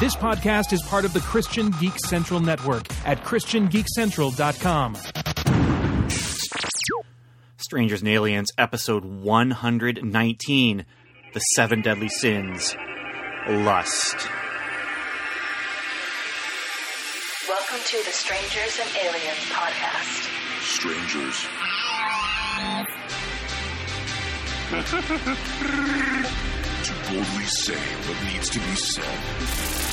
This podcast is part of the Christian Geek Central Network at ChristianGeekCentral.com. Strangers and Aliens, episode 119 The Seven Deadly Sins Lust. Welcome to the Strangers and Aliens podcast. strangers. to boldly say what needs to be said.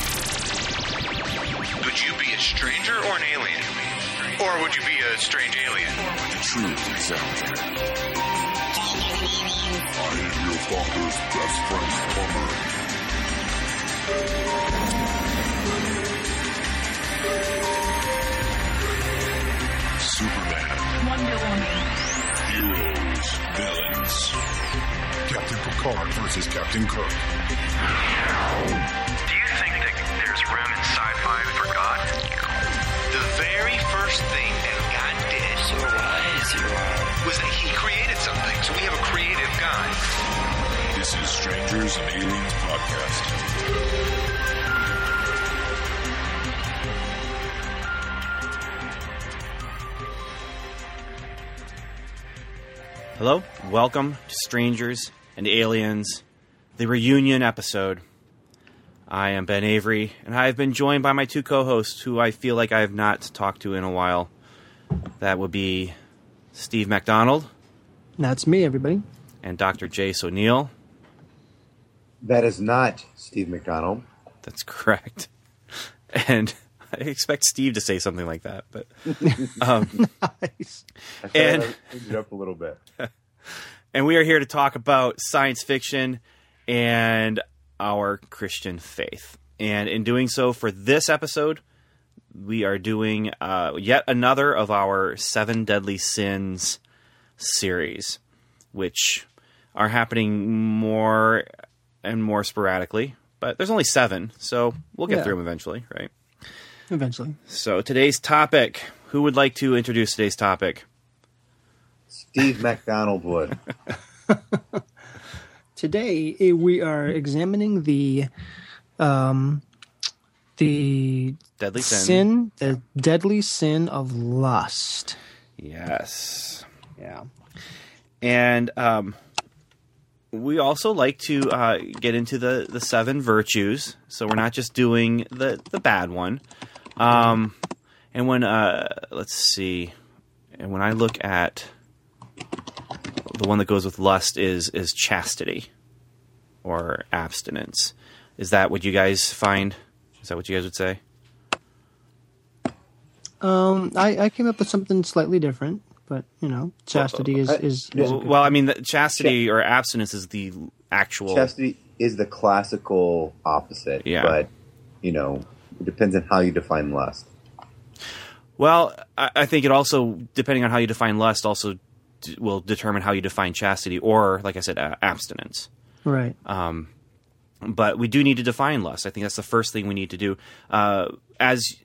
Would you be a stranger or an alien? Or would you be a strange alien? The truth is out there. I am your father's best friend, plumber. Superman. Wonder Woman. Heroes, villains. Captain Picard versus Captain Kirk. Do you think there's room in sci-fi for God? The very first thing that God did was that He created something. So we have a creative God. This is Strangers and Aliens Podcast. Hello, welcome to Strangers and Aliens, the reunion episode. I am Ben Avery, and I have been joined by my two co hosts who I feel like I have not talked to in a while. That would be Steve McDonald. That's me, everybody. and Dr. Jace O'Neill. That is not Steve McDonald. That's correct. And I expect Steve to say something like that, but um, Nice. And- I it up a little bit. and we are here to talk about science fiction and our Christian faith. And in doing so, for this episode, we are doing uh, yet another of our Seven Deadly Sins series, which are happening more and more sporadically. But there's only seven, so we'll get Yeah. through them eventually, right? Eventually. So today's topic. Who would like to introduce today's topic? Steve McDonald would. Today eh, we are examining the um the Deadly sin. sin, the deadly sin of lust. Yes. Yeah. and um, we also like to uh, get into the, the seven virtues. So we're not just doing the, the bad one. Um, and when uh, let's see, and when I look at the one that goes with lust is is chastity or abstinence. Is that what you guys find? Is that what you guys would say? Um I, I came up with something slightly different, but you know, chastity is is, yeah. is Well, well, I mean, the chastity or abstinence is the actual. Chastity is the classical opposite. Yeah. But, you know, it depends on how you define lust. Well, I, I think it also, depending on how you define lust, also d- will determine how you define chastity or, like I said, uh, abstinence. right. But we do need to define lust. I think that's the first thing we need to do. Uh, as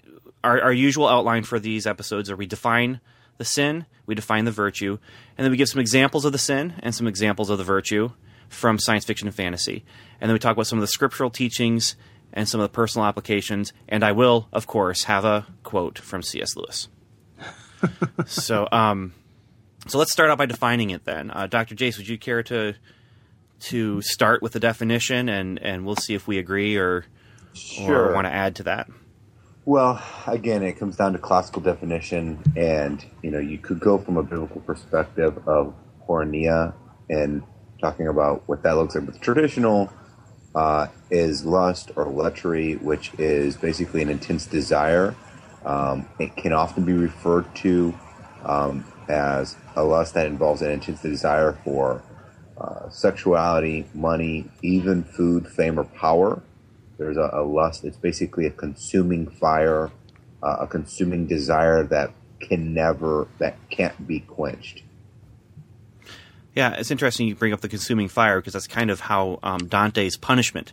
our, our usual outline for these episodes are we define the sin, we define the virtue, and then we give some examples of the sin and some examples of the virtue from science fiction and fantasy. And then we talk about some of the scriptural teachings and some of the personal applications. And I will, of course, have a quote from C.S. Lewis. so, um, so let's start out by defining it then. Uh, Dr. Jace, would you care to to start with the definition, and and we'll see if we agree or Sure. or want to add to that. Well, again, it comes down to classical definition, and you know, you could go from a biblical perspective of porneia and talking about what that looks like. But the traditional uh, is lust or lechery, which is basically an intense desire. Um, it can often be referred to um, as a lust that involves an intense desire for uh, sexuality, money, even food, fame, or power. There's a, a lust. It's basically a consuming fire, uh, a consuming desire that can never, that can't be quenched. Yeah, it's interesting you bring up the consuming fire because that's kind of how um, Dante's punishment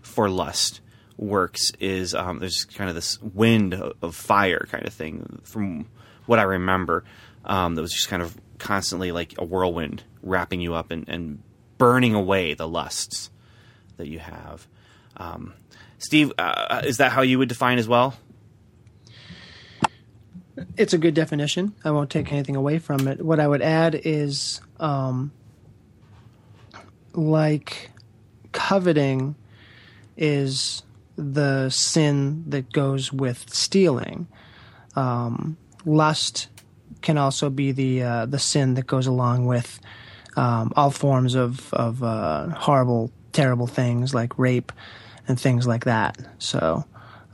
for lust works. Is um, there's kind of this wind of of fire kind of thing from what I remember. Um, that was just kind of constantly like a whirlwind wrapping you up and, and burning away the lusts that you have. Um, Steve, uh, is that how you would define as well? It's a good definition. I won't take anything away from it. What I would add is um, like coveting is the sin that goes with stealing. Um, lust can also be the uh, the sin that goes along with um, all forms of of uh, horrible, terrible things like rape and things like that. So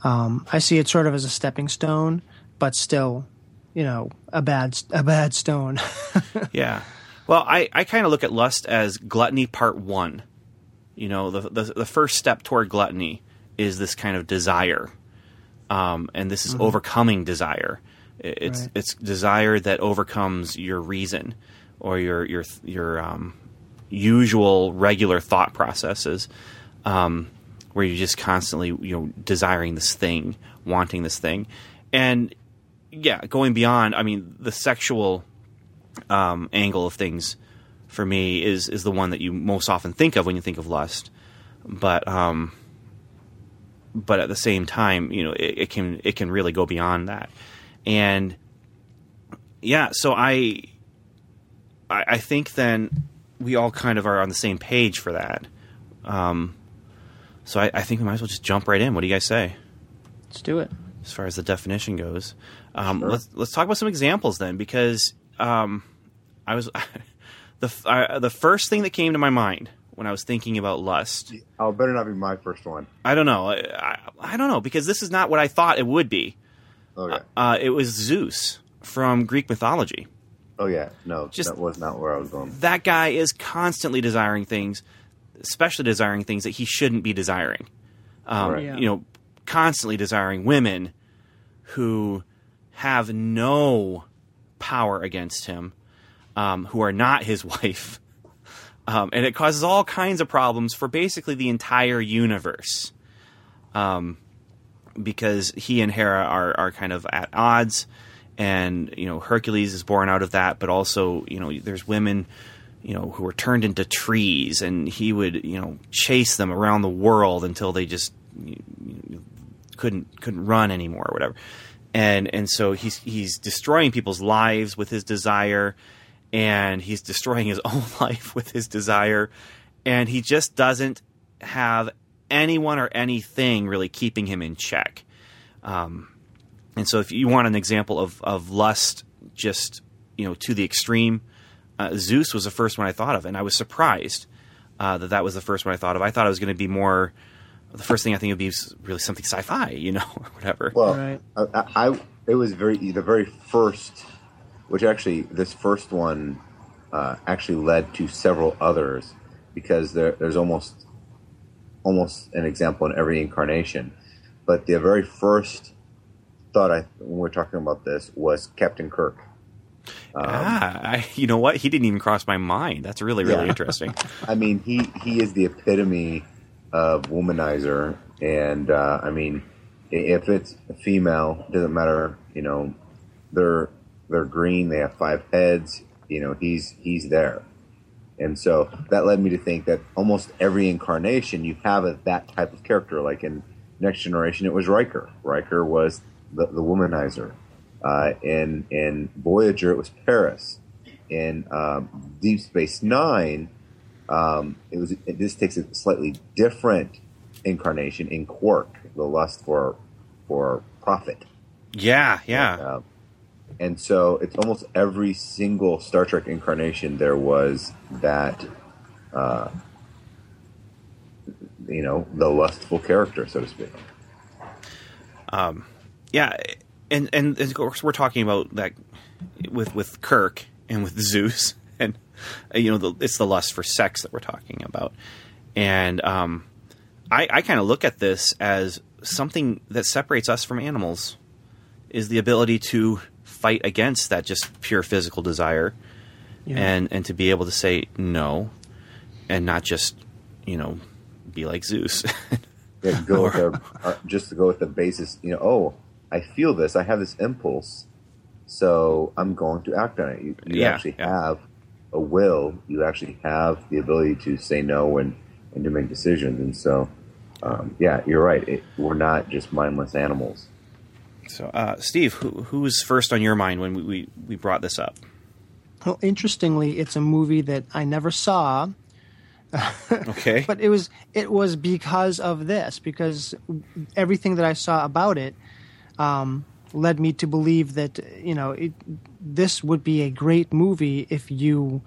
um, I see it sort of as a stepping stone, but still, you know, a bad a bad stone. Yeah. Well, I, I kind of look at lust as gluttony part one. You know, the, the the first step toward gluttony is this kind of desire, um, and this is overcoming desire. It's Right. it's desire that overcomes your reason or your your your um, usual regular thought processes, um, where you're just constantly you know desiring this thing, wanting this thing, and yeah, going beyond. I mean, the sexual um, angle of things for me is is the one that you most often think of when you think of lust. But um, but at the same time, you know, it, it can it can really go beyond that. And yeah, so I I, I think then we all kind of are on the same page for that. Um, so I, I think we might as well just jump right in. What do you guys say? Let's do it. as far as the definition goes. Um, Let's let's talk about some examples then, because um, I was the uh, the first thing that came to my mind when I was thinking about lust. Oh, it better not be my first one. I don't know. I, I, I don't know because this is not what I thought it would be. Okay. Uh, it was Zeus from Greek mythology. oh yeah, no, just- that was not where I was going. That guy is constantly desiring things, especially desiring things that he shouldn't be desiring. Um, Right. Yeah. You know, constantly desiring women who have no power against him, um, who are not his wife. Um, and it causes all kinds of problems for basically the entire universe. Um, because he and Hera are, are kind of at odds, and you know Hercules is born out of that, but also you know there's women you know who were turned into trees, and he would you know chase them around the world until they just you couldn't couldn't run anymore or whatever. And and so he's he's destroying people's lives with his desire, and he's destroying his own life with his desire, and he just doesn't have anyone or anything really keeping him in check. Um, and so, if you want an example of of lust, just you know, to the extreme, uh, Zeus was the first one I thought of, and I was surprised uh, that that was the first one I thought of. I thought it was going to be more. The first thing I think would be really something sci-fi, you know, or whatever. Well, Right. I, I, I- it was very the very first, which actually this first one uh, actually led to several others because there, there's almost almost an example in every incarnation. But the very first thought I when we're talking about this was Captain Kirk. ah, I, you know what? He didn't even cross my mind. That's really, really Yeah. interesting. I mean, he he is the epitome of womanizer, and uh, I mean, if it's a female, doesn't matter. You know, they're they're green. They have five heads. You know, he's he's there, and so that led me to think that almost every incarnation you have a, that type of character. Like in Next Generation, it was Riker. Riker was the, the womanizer. Uh, in in Voyager, it was Paris. In um, Deep Space Nine, um, it was it, this takes a slightly different incarnation in Quark, the lust for for profit. Yeah, yeah. Uh, and so it's almost every single Star Trek incarnation there was that, uh, you know, the lustful character, so to speak. yeah, and and of course we're talking about that with with Kirk and with Zeus, and uh, you know the, it's the lust for sex that we're talking about, and um, I, I kind of look at this as something that separates us from animals, is the ability to fight against that just pure physical desire, Yeah. and and to be able to say no, and not just you know be like Zeus. Yeah, go with the, uh, just to go with the basis, you know, oh, I feel this, I have this impulse, so I'm going to act on it. You, you Yeah, actually yeah. have a will, you actually have the ability to say no and, and to make decisions. And so, um, yeah, you're right. It, we're not just mindless animals. So, uh, Steve, who, who was first on your mind when we, we, we brought this up? Well, interestingly, it's a movie that I never saw, Okay. but it was it was because of this because everything that I saw about it um, led me to believe that you know it, this would be a great movie if you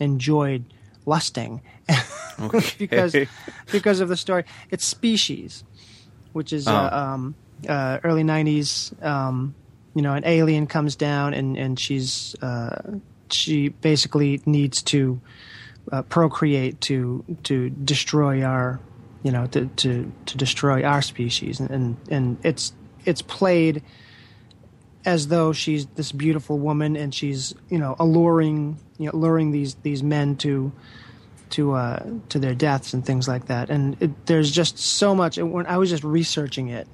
enjoyed lusting because because of the story. It's Species, which is uh, Oh. um, uh, early '90s. Um, you know, an alien comes down and and she's uh, she basically needs to uh, procreate to to destroy our you know to to, to destroy our species and, and and it's it's played as though she's this beautiful woman and she's you know alluring you know these these men to to uh to their deaths and things like that and it, there's just so much when I was just researching it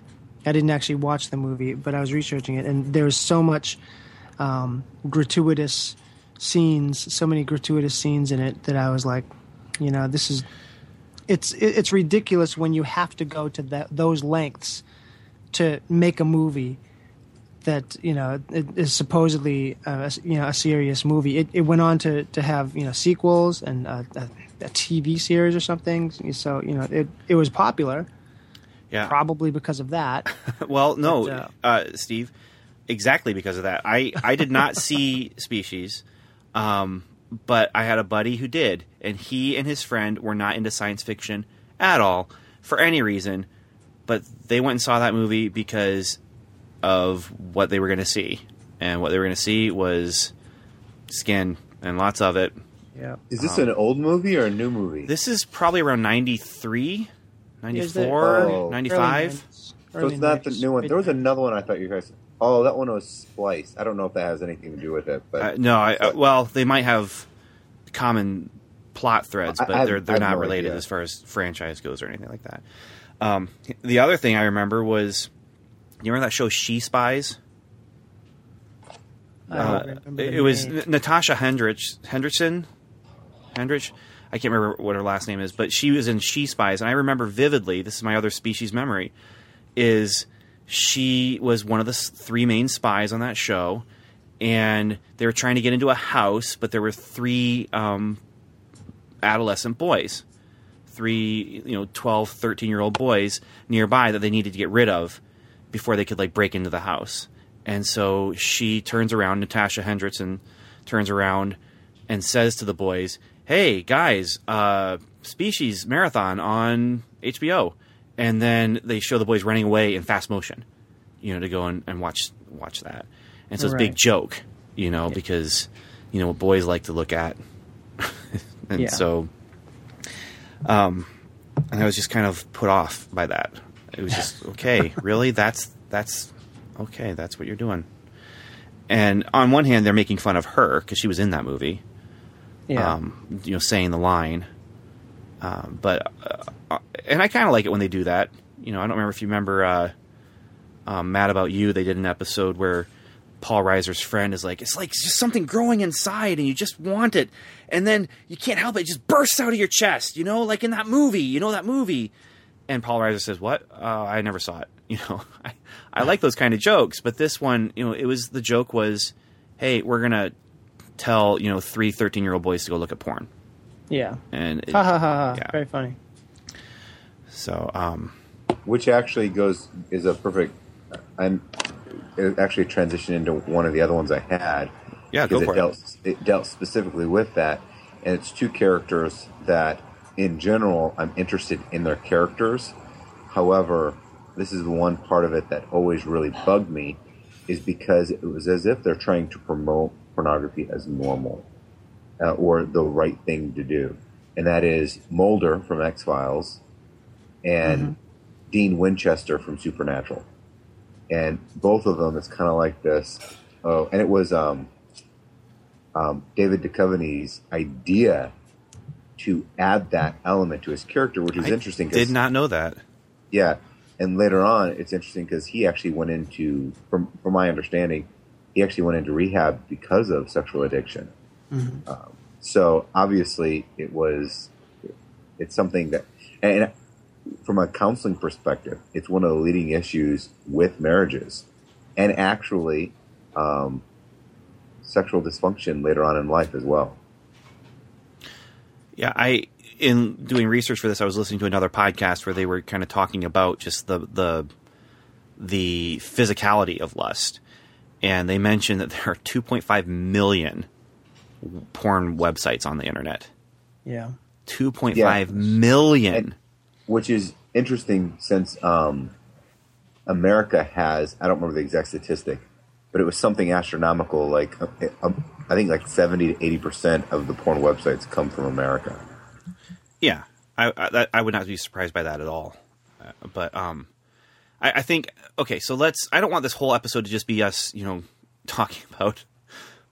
I didn't actually watch the movie but I was researching it and there was so much um gratuitous scenes so many gratuitous scenes in it that I was like you know this is it's it's ridiculous when you have to go to that those lengths to make a movie that you know is supposedly uh, you know a serious movie. It, it went on to, to have you know sequels and a, a, a TV series or something. So you know it it was popular yeah. probably because of that. Well, no, But, uh, uh, Steve, exactly because of that. I, I did not see Species, um, but I had a buddy who did, and he and his friend were not into science fiction at all for any reason, but they went and saw that movie because of what they were going to see, and what they were going to see was skin and lots of it. Yeah. Is this an old movie or a new movie? This is probably around 93, Is it 94, early- 95. so it's not the new one. There was another one I thought you guys. Oh, that one was Splice. I don't know if that has anything to do with it, but Uh, no, I, uh, well, they might have common plot threads, but I have- they're they're have not no related idea. as far as franchise goes or anything like that. Um, the other thing I remember was, you remember that show She Spies? I Uh, don't remember it, was. N- Natasha Hendricks, Hendrickson, Hendrich. I can't remember what her last name is, but she was in She Spies, and I remember vividly. This is my other species memory. Is she was one of the three main spies on that show, and they were trying to get into a house, but there were three um, adolescent boys, three you know 12, 13 year old boys nearby that they needed to get rid of before they could like break into the house. And so she turns around, Natasha Hendrickson turns around and says to the boys, "Hey guys, uh, Species Marathon on HBO." And then they show the boys running away in fast motion, you know, to go and, and watch watch that. And so it's a big joke, you know, because you know what boys like to look at, and Yeah. so, um, and I was just kind of put off by that. It was just okay, really? That's that's okay. That's what you're doing. And on one hand, they're making fun of her because she was in that movie, yeah. um, you know, saying the line. Um, but uh, and I kind of like it when they do that. You know, I don't remember if you remember uh, um, Mad About You. They did an episode where Paul Reiser's friend is like, it's like just something growing inside, and you just want it, and then you can't help it; it just bursts out of your chest. You know, like in that movie. You know that movie. And Paul Reiser says, "What? Uh, I never saw it." You know, I, I like those kind of jokes, but this one, you know, it was the joke was, "Hey, we're gonna tell you know three 13 year old boys to go look at porn," yeah. and it- Ha ha ha ha. yeah. Very funny. so um, which actually goes is a perfect. I'm it actually transitioned into one of the other ones I had. Yeah, go because for it it. dealt, it dealt specifically with that, and it's two characters that, in general, I'm interested in their characters. However, this is the one part of it that always really bugged me, is because it was as if they're trying to promote pornography as normal, uh, or the right thing to do, and that is Mulder from X Files, and Dean Winchester from Supernatural, and both of them it's kind of like this. Oh, and it was um, um, David Duchovny's idea to add that element to his character, which was I interesting. Did not know that. yeah, and later on, it's interesting because he actually went into, from from my understanding, he actually went into rehab because of sexual addiction. Um, so obviously, it was it's something that, and from a counseling perspective, it's one of the leading issues with marriages, and actually, um, sexual dysfunction later on in life as well. Yeah, I in doing research for this, I was listening to another podcast where they were kind of talking about just the the the physicality of lust, and they mentioned that there are 2.5 million porn websites on the internet. Yeah. 2.5 Yeah. million. And- which is interesting since um, America has I don't remember the exact statistic, but it was something astronomical. Like uh, um, I think like seventy to eighty percent of the porn websites come from America. Yeah, I, I I would not be surprised by that at all. Uh, but um, I, I think okay. So let's. I don't want this whole episode to just be us, you know, talking about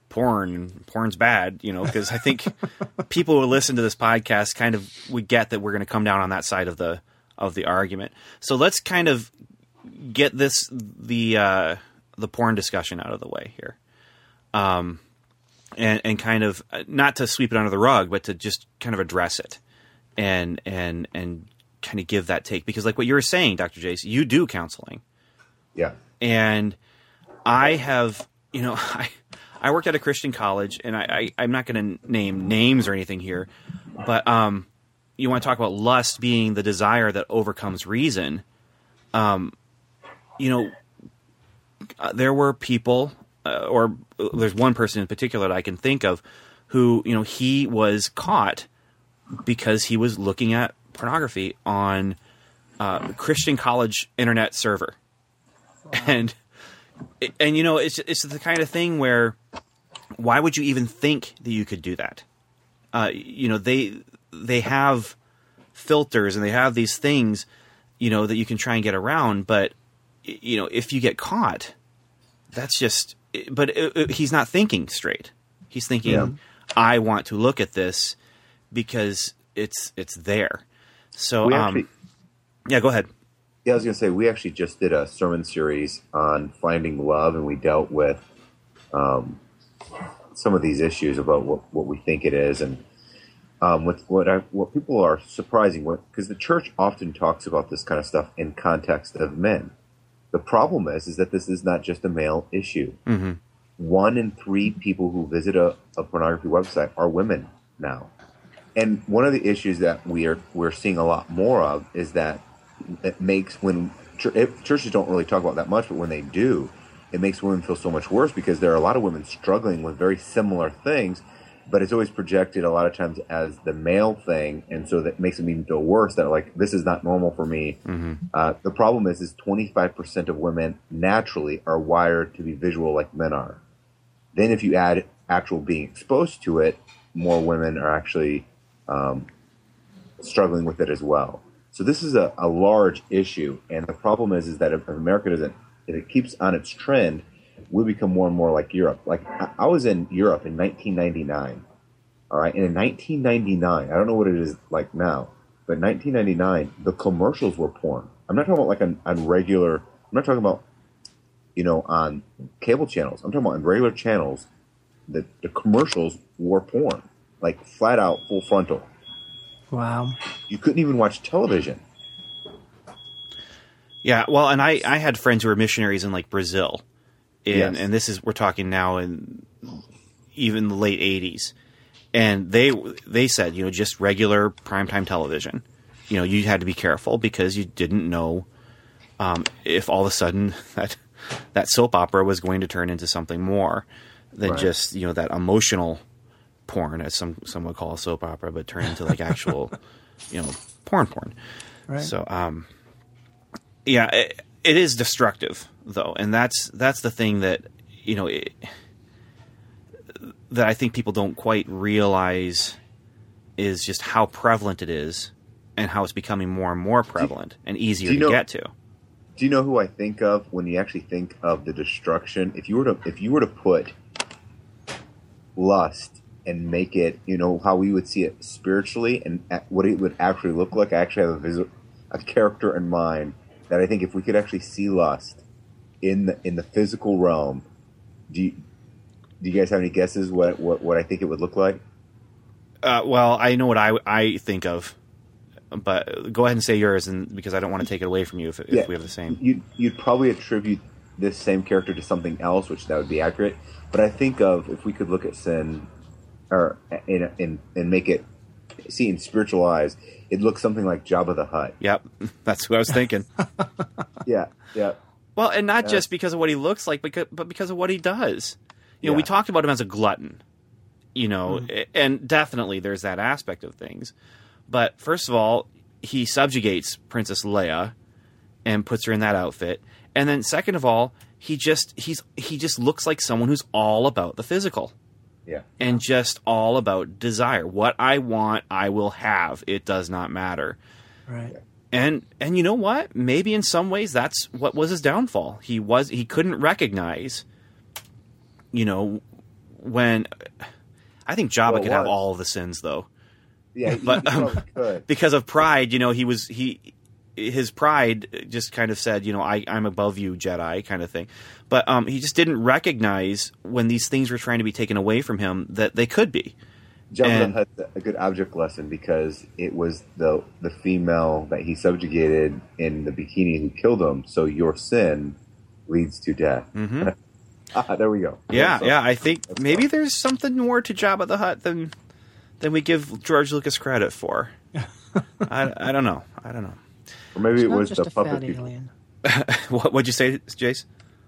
porn. Porn's bad, you know, because I think people who listen to this podcast kind of would get that we're going to come down on that side of the of the argument. So let's kind of get this the uh, the porn discussion out of the way here. Um, and and kind of uh, not to sweep it under the rug, but to just kind of address it and and and kind of give that take because like what you were saying dr jace you do counseling Yeah, and i have you know i i worked at a christian college and i, I i'm not going to name names or anything here but um you want to talk about lust being the desire that overcomes reason. Um you know uh, there were people uh, or uh, there's one person in particular that i can think of who you know he was caught because he was looking at pornography on uh, Christian college internet server, and and you know it's it's the kind of thing where why would you even think that you could do that? Uh, you know they they have filters and they have these things you know that you can try and get around, but you know if you get caught, that's just. But it, it- he's not thinking straight. He's thinking, Yeah. I want to look at this because it's it's there. So um, actually. yeah, go ahead. Yeah, I was going to say we actually just did a sermon series on finding love, and we dealt with um, some of these issues about what, what we think it is, and um, what what I, what people are surprising because the church often talks about this kind of stuff in context of men. The problem is is that this is not just a male issue. Mm-hmm. One in three people who visit a, a pornography website are women now. And one of the issues that we are we're seeing a lot more of is that it makes when if churches don't really talk about that much, but when they do, it makes women feel so much worse because there are a lot of women struggling with very similar things, but it's always projected a lot of times as the male thing, and so that makes them even feel worse. That like this is not normal for me. Uh, the problem is, is twenty five percent of women naturally are wired to be visual like men are. Then if you add actual being exposed to it, more women are actually um, struggling with it as well. So this is a, a large issue, and the problem is is that if America doesn't, if it keeps on its trend, we'll become more and more like Europe. Like I, I was in Europe in 1999, all right, and in 1999, I don't know what it is like now, but in 1999, the commercials were porn. I'm not talking about like on, on regular. I'm not talking about you know on cable channels. I'm talking about on regular channels. The the commercials were porn, like flat out full frontal. Wow. You couldn't even watch television. Yeah, well, and I I had friends who were missionaries in like Brazil, and Yes. and this is we're talking now in even the late '80s, and they they said you know just regular primetime television, you know you had to be careful because you didn't know um, if all of a sudden that that soap opera was going to turn into something more than Right. just you know that emotional porn, as some some would call a soap opera, but turn into like actual you know porn porn. Right. So um, yeah, it, it is destructive though, and that's that's the thing that you know it, that I think people don't quite realize is just how prevalent it is, and how it's becoming more and more prevalent and easier to know- get to. Do you know who I think of when you actually think of the destruction? If you were to if you were to put lust and make it, you know, how we would see it spiritually and what it would actually look like, I actually have a visual, a character in mind that I think if we could actually see lust in the in the physical realm, do you, do you guys have any guesses what, what what I think it would look like? Uh, well, I know what I I think of, but go ahead and say yours, and because I don't want to take it away from you if, if Yeah. we have the same. You'd, you'd probably attribute this same character to something else, which that would be accurate. But I think of if we could look at sin, or in and and make it see in spiritual eyes, it looks something like Jabba the Hutt. Yep, that's what I was thinking. Yeah, yeah, well, and not just because of what he looks like, because, but because of what he does. You know, we talked about him as a glutton. You know, mm-hmm. a- and definitely there's that aspect of things. But first of all, he subjugates Princess Leia and puts her in that outfit. And then second of all, he just he's he just looks like someone who's all about the physical. Yeah. and just all about desire. What I want, I will have. It does not matter. Right. And and you know what? Maybe in some ways that's what was his downfall. He was he couldn't recognize you know when I think Jabba Well, could have all the sins though. Yeah, But, um, could. Because of pride, you know, he was he his pride just kind of said, you know, I, I'm above you, Jedi, kind of thing. But um, he just didn't recognize when these things were trying to be taken away from him that they could be. Jabba and- the Hutt's a good object lesson because it was the the female that he subjugated in the bikini who killed him. So your sin leads to death. ah, there we go. Mm-hmm. Yeah, So- yeah. I think maybe fun. there's something more to Jabba the Hutt than than we give George Lucas credit for. I, I don't know. I don't know. Or maybe It's it was the a puppet alien. What would you say, Jace?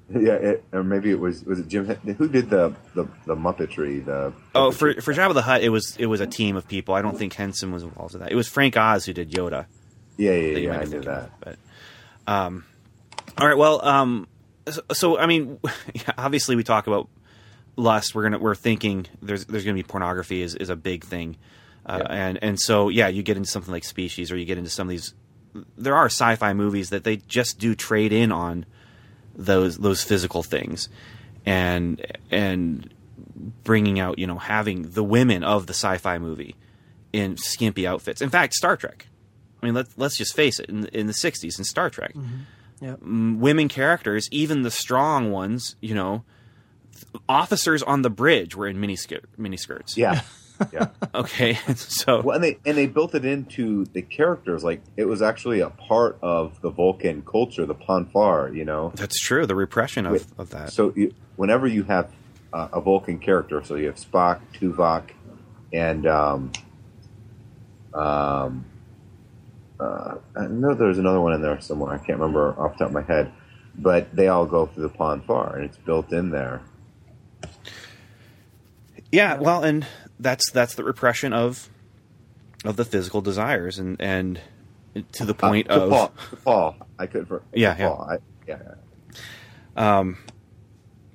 Yeah, it, or maybe it was was it Jim? Who did the the, the Muppetry? The Oh, for for Jabba the Hutt, it was it was a team of people. I don't think Henson was involved in that. It was Frank Oz who did Yoda. yeah, yeah, yeah. I knew that. of, But um, all right. Well, um, so, so I mean, obviously we talk about lust. We're gonna we're thinking there's there's gonna be pornography is, is a big thing, uh, Yeah. and and so yeah, you get into something like Species, or you get into some of these. There are sci-fi movies that they just do trade in on those those physical things, and and bringing out you know having the women of the sci-fi movie in skimpy outfits. In fact, Star Trek. I mean, let's let's just face it. In, in the '60s, in Star Trek, mm-hmm. Yep. women characters, even the strong ones, you know, officers on the bridge were in mini miniskirts. Yeah, yeah. Okay, so Well, and they and they built it into the characters. Like it was actually a part of the Vulcan culture, the Pon farr. You know, that's true. The repression of, of that. So you, whenever you have uh, a Vulcan character, so you have Spock, Tuvok, and um, um, uh, I know there's another one in there somewhere. I can't remember off the top of my head, but they all go through the Pon farr, and it's built in there. Yeah, well, and that's that's the repression of of the physical desires, and and to the point uh, to of fall, to Paul, I could for Yeah, to yeah. Paul, I, yeah, yeah.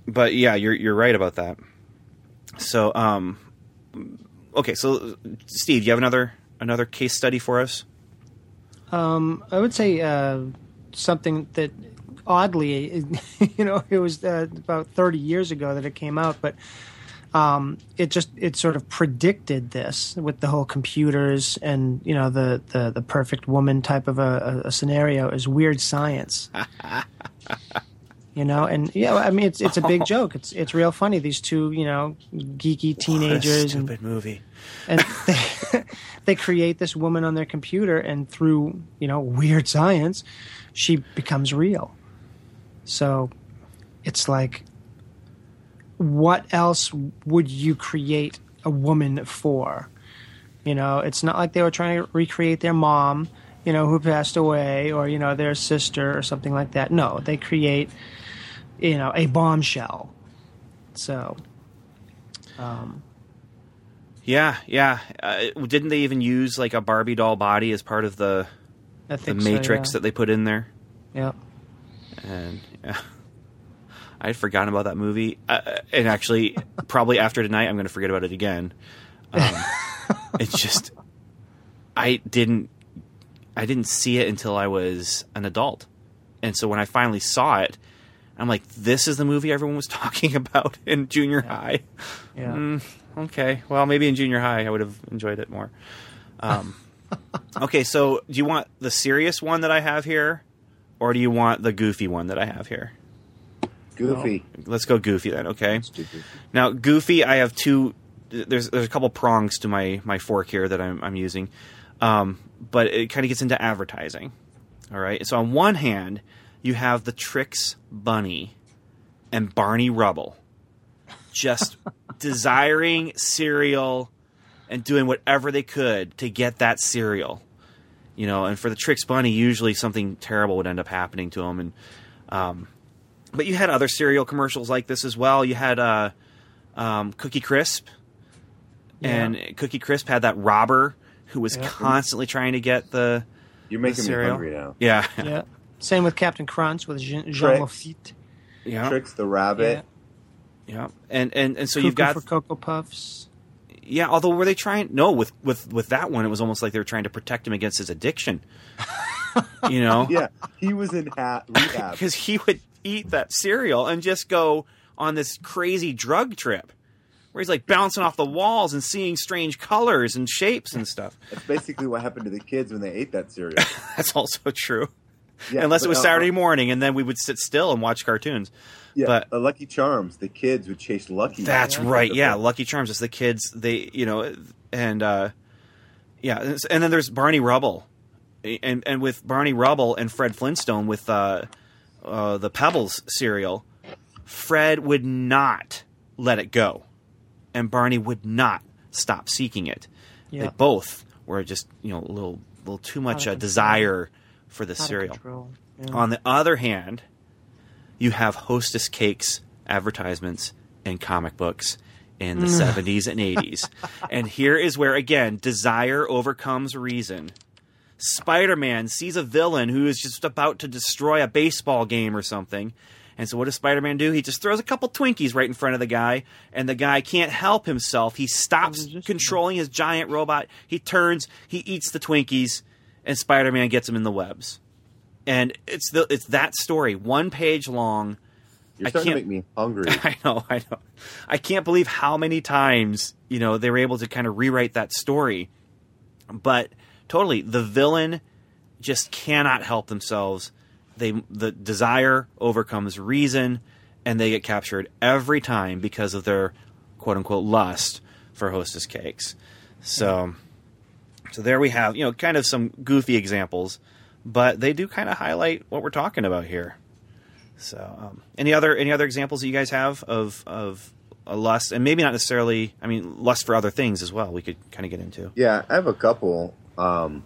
but yeah, you're you're right about that. So, um, okay, so Steve, do you have another another case study for us? Um, I would say uh, something that oddly, you know, it was uh, about 30 years ago that it came out, but um, it just it sort of predicted this with the whole computers and you know the the, the perfect woman type of a, a, a scenario is weird science. You know, and yeah, I mean it's it's a big joke. It's it's real funny. These two, you know, geeky teenagers and stupid movie. and they, they create this woman on their computer and through you know weird science she becomes real so it's like what else would you create a woman for you know it's not like they were trying to recreate their mom you know who passed away or you know their sister or something like that no they create you know a bombshell so um, Yeah, yeah. Uh, didn't they even use like a Barbie doll body as part of the the think so, matrix yeah. that they put in there? yeah And yeah, I had forgotten about that movie. Uh, and actually, probably after tonight, I'm going to forget about it again. Um, it's just I didn't I didn't see it until I was an adult, and so when I finally saw it, I'm like, "This is the movie everyone was talking about in junior high." yeah Mm, okay, well, maybe in junior high I would have enjoyed it more. Um, okay, so do you want the serious one that I have here, or do you want the goofy one that I have here? Goofy. Let's go goofy then. Okay. Now, goofy, I have two. There's there's a couple prongs to my my fork here that I'm I'm using. Um, but it kind of gets into advertising. All right. So on one hand, you have the Trix Bunny and Barney Rubble just desiring cereal and doing whatever they could to get that cereal. You know, and for the Trix Bunny, usually something terrible would end up happening to him. And um, but you had other cereal commercials like this as well. You had uh, um, Cookie Crisp, and Cookie Crisp had that robber who was Yeah. constantly trying to get the You're making me cereal. hungry now. yeah Yeah. Same with Captain Crunch with Jean, Jean Trick. Lafitte. yeah Trix the rabbit. yeah and and and so Cuckoo you've got for Cocoa Puffs. yeah. Although were they trying? No, with with with that one, it was almost like they were trying to protect him against his addiction. you know, Yeah, he was in ha- rehab. because he would eat that cereal and just go on this crazy drug trip where he's like bouncing off the walls and seeing strange colors and shapes and stuff. That's basically what happened to the kids when they ate that cereal. That's also true. Yeah, Unless it but, was uh, Saturday morning and then we would sit still and watch cartoons. Yeah, but- uh, Lucky Charms. The kids would chase Lucky. That's right. Yeah, Lucky Charms. It's the kids. They, you know, and uh, yeah, and and then there's Barney Rubble, and and with Barney Rubble and Fred Flintstone with uh, uh, the Pebbles cereal, Fred would not let it go, and Barney would not stop seeking it. They both were just you know a little little too much uh, desire for the cereal. Yeah. On the other hand, you have Hostess Cakes advertisements in comic books in the 70s and 80s. And here is where, again, desire overcomes reason. Spider Man sees a villain who is just about to destroy a baseball game or something. And so, what does Spider Man do? He just throws a couple Twinkies right in front of the guy, and the guy can't help himself. He stops controlling his giant robot. He turns, he eats the Twinkies, and Spider Man gets him in the webs and it's the it's that story, one page long. You're I starting to can't- make me hungry. I know, I know. I can't believe how many times you know they were able to kind of rewrite that story. But totally, the villain just cannot help themselves. They the desire overcomes reason, and they get captured every time because of their quote unquote lust for Hostess cakes. So, so there we have you know kind of some goofy examples, but they do kind of highlight what we're talking about here. So, um, any other any other examples that you guys have of of a lust, and maybe not necessarily. I mean, lust for other things as well. We could kind of get into. Yeah, I have a couple. Um,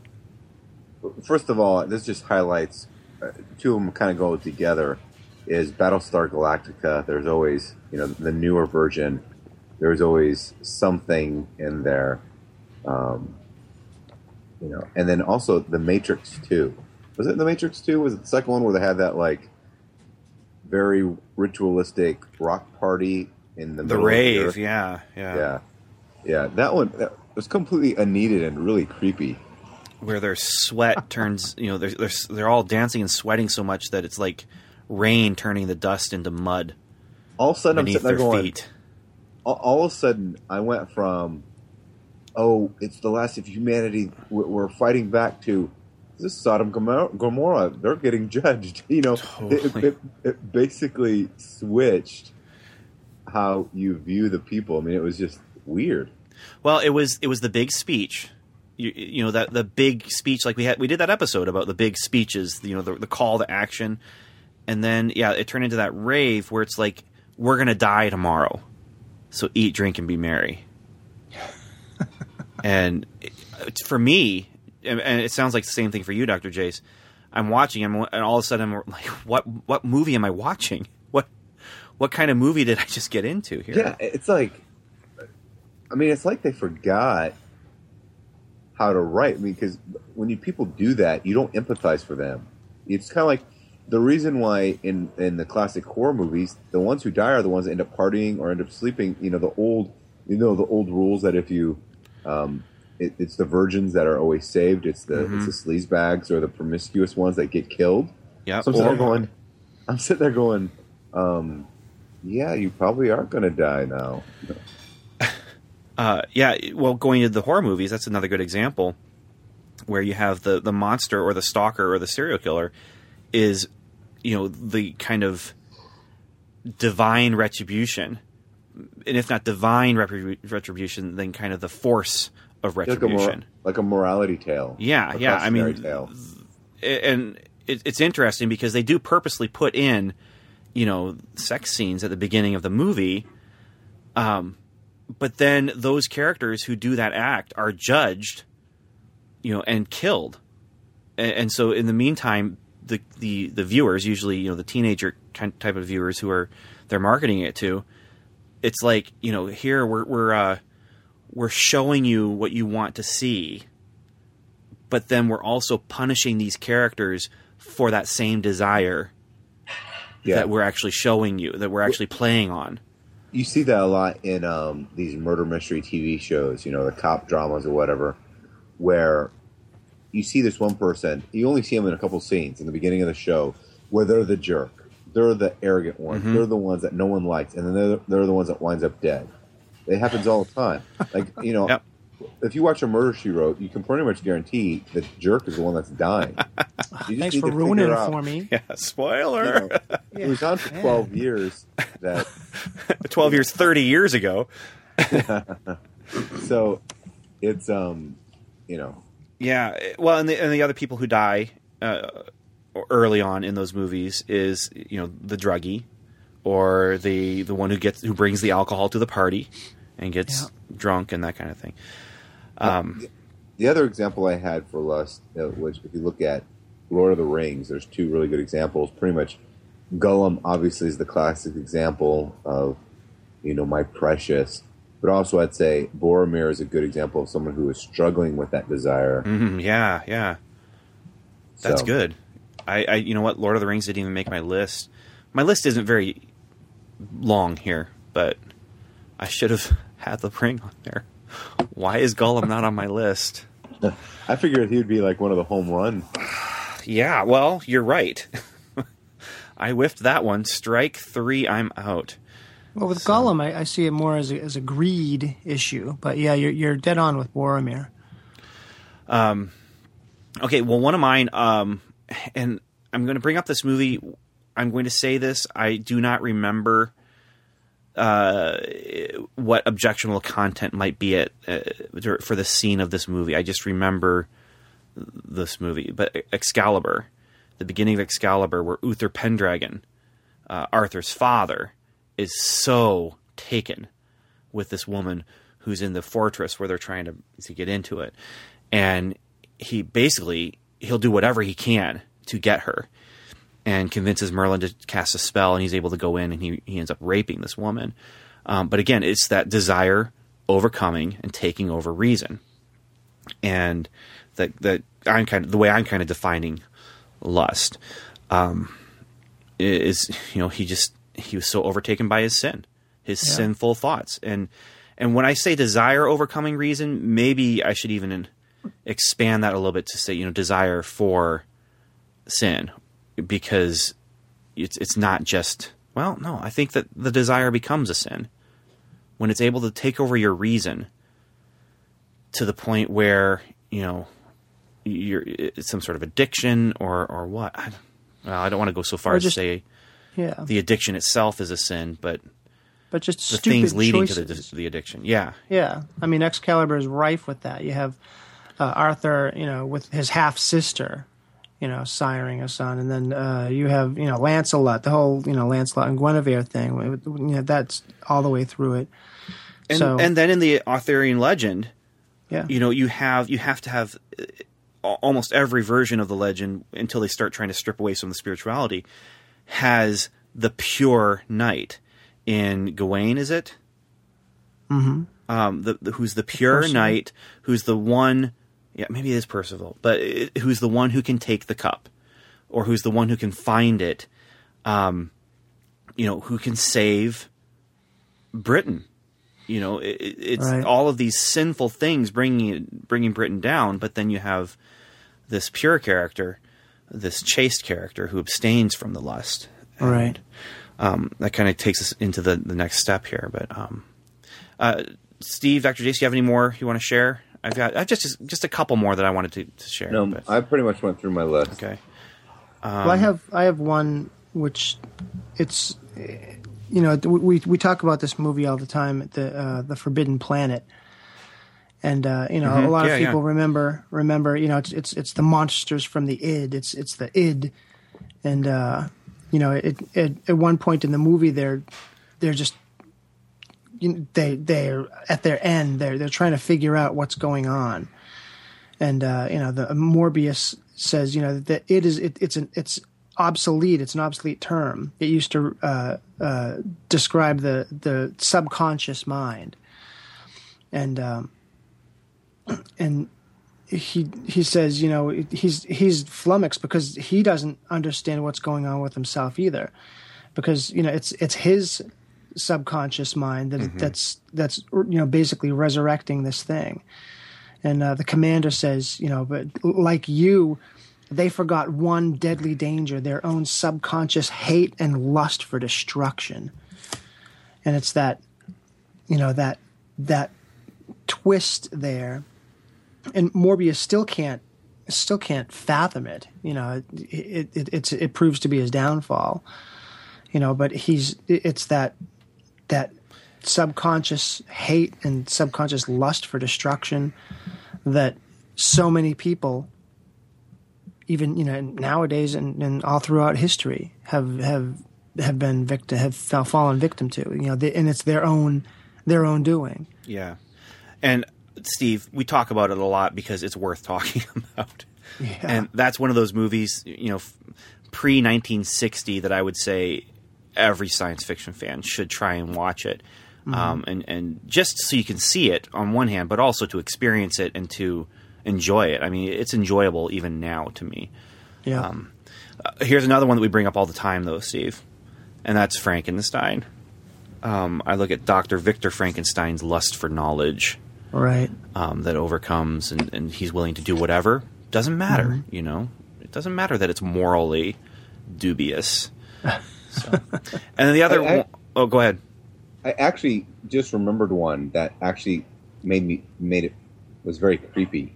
first of all, this just highlights uh, two of them kind of go together. Is Battlestar Galactica? There's always, you know, the newer version. There's always something in there, um, you know, and then also the Matrix Two. Was it the Matrix Two? Was it the second one where they had that like very ritualistic rock party in the The rave, yeah, yeah, Yeah, yeah, that one that was completely unneeded and really creepy. where their sweat turns. You know, they're, they're they're all dancing and sweating so much that it's like rain turning the dust into mud All of a sudden, I'm sitting there going. feet. All, all of a sudden, I went from, "Oh, it's the last of humanity. We're, we're fighting back." to this is Sodom Gomorrah, Gomorrah. They're getting judged. You know, it, it, it basically switched how you view the people. I mean, it was just weird. Well, it was it was the big speech. You, you know that the big speech, like we had, we did that episode about the big speeches. You know, the, the call to action, and then yeah, it turned into that rave where it's like we're gonna die tomorrow, so eat, drink, and be merry. and it, for me, and, it sounds like the same thing for you, Doctor Jace. I'm watching, and all of a sudden I'm like, what what movie am I watching? What what kind of movie did I just get into here? Yeah, it's like, I mean, it's like they forgot how to write. I mean, because when you people do that, you don't empathize for them. It's kind of like the reason why in in the classic horror movies, the ones who die are the ones that end up partying or end up sleeping. You know, the old, you know, the old rules that if you, um, it, it's the virgins that are always saved. It's the it's the sleaze bags or the promiscuous ones that get killed. Yeah. So I'm sitting there going, I'm sitting there going, um, yeah, you probably are going to die now. Uh, yeah, well, going to the horror movies, that's another good example where you have the the monster or the stalker or the serial killer is, you know, the kind of divine retribution, and if not divine retribu- retribution, then kind of the force of like a, retribution. mor- like a morality tale. Yeah, yeah, I mean, tale. and it, it's interesting because they do purposely put in, you know, sex scenes at the beginning of the movie. Um, but then those characters who do that act are judged, you know, and killed. And, and so in the meantime, the, the the viewers, usually you know the teenager kind type of viewers who are they're marketing it to, it's like you know here we're we're uh, we're showing you what you want to see but then we're also punishing these characters for that same desire yeah. that we're actually showing you, that we're actually playing on. You see that a lot in um, these murder mystery TV shows, you know, the cop dramas or whatever, where you see this one person, you only see them in a couple scenes in the beginning of the show, where they're the jerk, they're the arrogant ones, Mm-hmm. they're the ones that no one likes, and then they're, they're the ones that winds up dead. It happens all the time. Like you know, Yep. If you watch a murder she wrote, you can pretty much guarantee the jerk is the one that's dying. You just Thanks need for to ruining figure it out, for me. Yeah, you spoiler. know, It was on for Yeah. twelve years. That 12 years, 30 years ago. so it's um, you know, Yeah, well, and the, and the other people who die uh, early on in those movies is, you know, the druggie or the the one who gets who brings the alcohol to the party and gets Yeah. drunk and that kind of thing. The other example I had for lust, which if you look at Lord of the Rings, there's two really good examples. Pretty much, Gollum obviously is the classic example of, you know, my precious. But also, I'd say Boromir is a good example of someone who is struggling with that desire. Mhm, yeah, yeah. That's So, good. I, I, you know what? Lord of the Rings didn't even make my list. My list isn't very long here, but I should have had the ring on there. Why is Gollum not on my list? I figured he would be like one of the home run. Yeah, well, you're right. I whiffed that one. Strike three. I'm out. Well, with Gollum, I, I see it more as a, as a greed issue. But yeah, you're you're dead on with Boromir. Okay, well, one of mine, um, and I'm going to bring up this movie. I'm going to say this. I do not remember uh, what objectionable content might be at uh, for the scene of this movie. I just remember this movie, but Excalibur, the beginning of Excalibur, where Uther Pendragon, uh, Arthur's father, is so taken with this woman who's in the fortress where they're trying to to get into it, and he basically he'll do whatever he can to get her, and convinces Merlin to cast a spell, and he's able to go in, and he he ends up raping this woman. Um, but again, it's that desire overcoming and taking over reason, and that that I'm kind of the way I'm kind of defining lust um, is you know he just he was so overtaken by his sin, his Yeah. sinful thoughts, and and when I say desire overcoming reason, maybe I should even expand that a little bit to say you know desire for sin because it's it's not just well no I think that the desire becomes a sin when it's able to take over your reason to the point where you know you're it's some sort of addiction or or what I, well, I don't want to go so far as to say Yeah, the addiction itself is a sin but but just the things leading choices. to the, the addiction yeah Yeah, I mean Excalibur is rife with that. You have uh, Arthur, you know, with his half sister, you know, siring a son, and then uh, you have you know Lancelot, the whole you know Lancelot and Guinevere thing. You know, that's all the way through it. and so and then in the Arthurian legend yeah, you know you have you have to have uh, almost every version of the legend until they start trying to strip away some of the spirituality has the pure knight in Gawain is it mm-hmm. um the, the who's the pure knight who's the one yeah maybe it is Percival but it, who's the one who can take the cup or who's the one who can find it um you know who can save Britain you know it, it- it's Right. all of these sinful things bringing bringing Britain down but then you have this pure character this chaste character who abstains from the lust And, right. um, that kind of takes us into the, the next step here but um, uh, Steve Dr. Jace do you have any more you want to share I've got I've just just a couple more that I wanted to, to share No, but- I pretty much went through my list. okay well, I have I have one which it's you know we we talk about this movie all the time, the uh, the Forbidden Planet, and uh, you know Mhm. a lot Yeah, of yeah. people remember remember you know it's it's it's the monsters from the id it's it's the id and uh, you know it, it at one point in the movie they're they're just you they they're at their end they're they're trying to figure out what's going on. And uh, you know the Morbius says you know that it is it, it's an it's obsolete. It's an obsolete term. It used to uh, uh, describe the the subconscious mind. And um, and he he says you know he's he's flummoxed because he doesn't understand what's going on with himself either. Because you know it's it's his subconscious mind that that's that's you know basically resurrecting this thing and uh, the commander says you know but like you they forgot one deadly danger their own subconscious hate and lust for destruction and it's that you know that that twist there and Morbius still can't still can't fathom it. You know, it it it's, it proves to be his downfall. You know, but he's it's that that subconscious hate and subconscious lust for destruction that so many people even you know nowadays and, and all throughout history have have have been victim have fa- fallen victim to you know they, and it's their own their own doing Yeah. And Steve, we talk about it a lot because it's worth talking about. yeah. And that's one of those movies, you know, pre 1960 that I would say every science fiction fan should try and watch it. Um, and, and just so you can see it on one hand, but also to experience it and to enjoy it. I mean, it's enjoyable even now to me. yeah Um, Uh, here's another one that we bring up all the time, though, Steve, and that's Frankenstein. Um, I look at Dr. Victor Frankenstein's lust for knowledge right um, that overcomes, and, and he's willing to do whatever. Doesn't matter, Mm-hmm. you know. It doesn't matter that it's morally dubious. So. and then the other I- I- one, oh, go ahead. I actually just remembered one that actually made me made it was very creepy.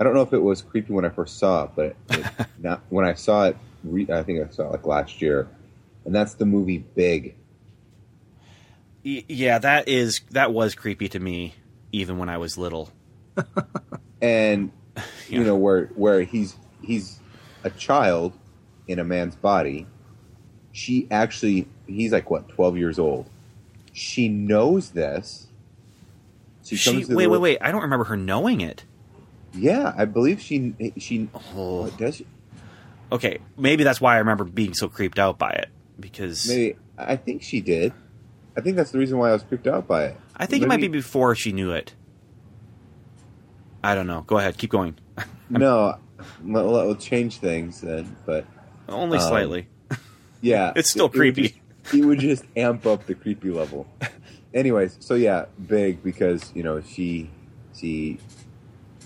I don't know if it was creepy when I first saw it, but it, not when I saw it. Re, I think I saw it like last year, and that's the movie Big. Yeah, that is that was creepy to me, even when I was little. and Yeah. you know where where he's he's a child in a man's body she actually he's like what 12 years old she knows this she, She, wait, wait, wait! I don't remember her knowing it. yeah i believe she she Oh. does she Okay, maybe that's why I remember being so creeped out by it because maybe i think she did i think that's the reason why i was creeped out by it I think it might be before she knew it. I don't know. Go ahead, keep going. no we'll, we'll change things then but Only Um, slightly. Yeah, It's still it- it would creepy. just- It would just amp up the creepy level. Anyways, so yeah, big because you know she she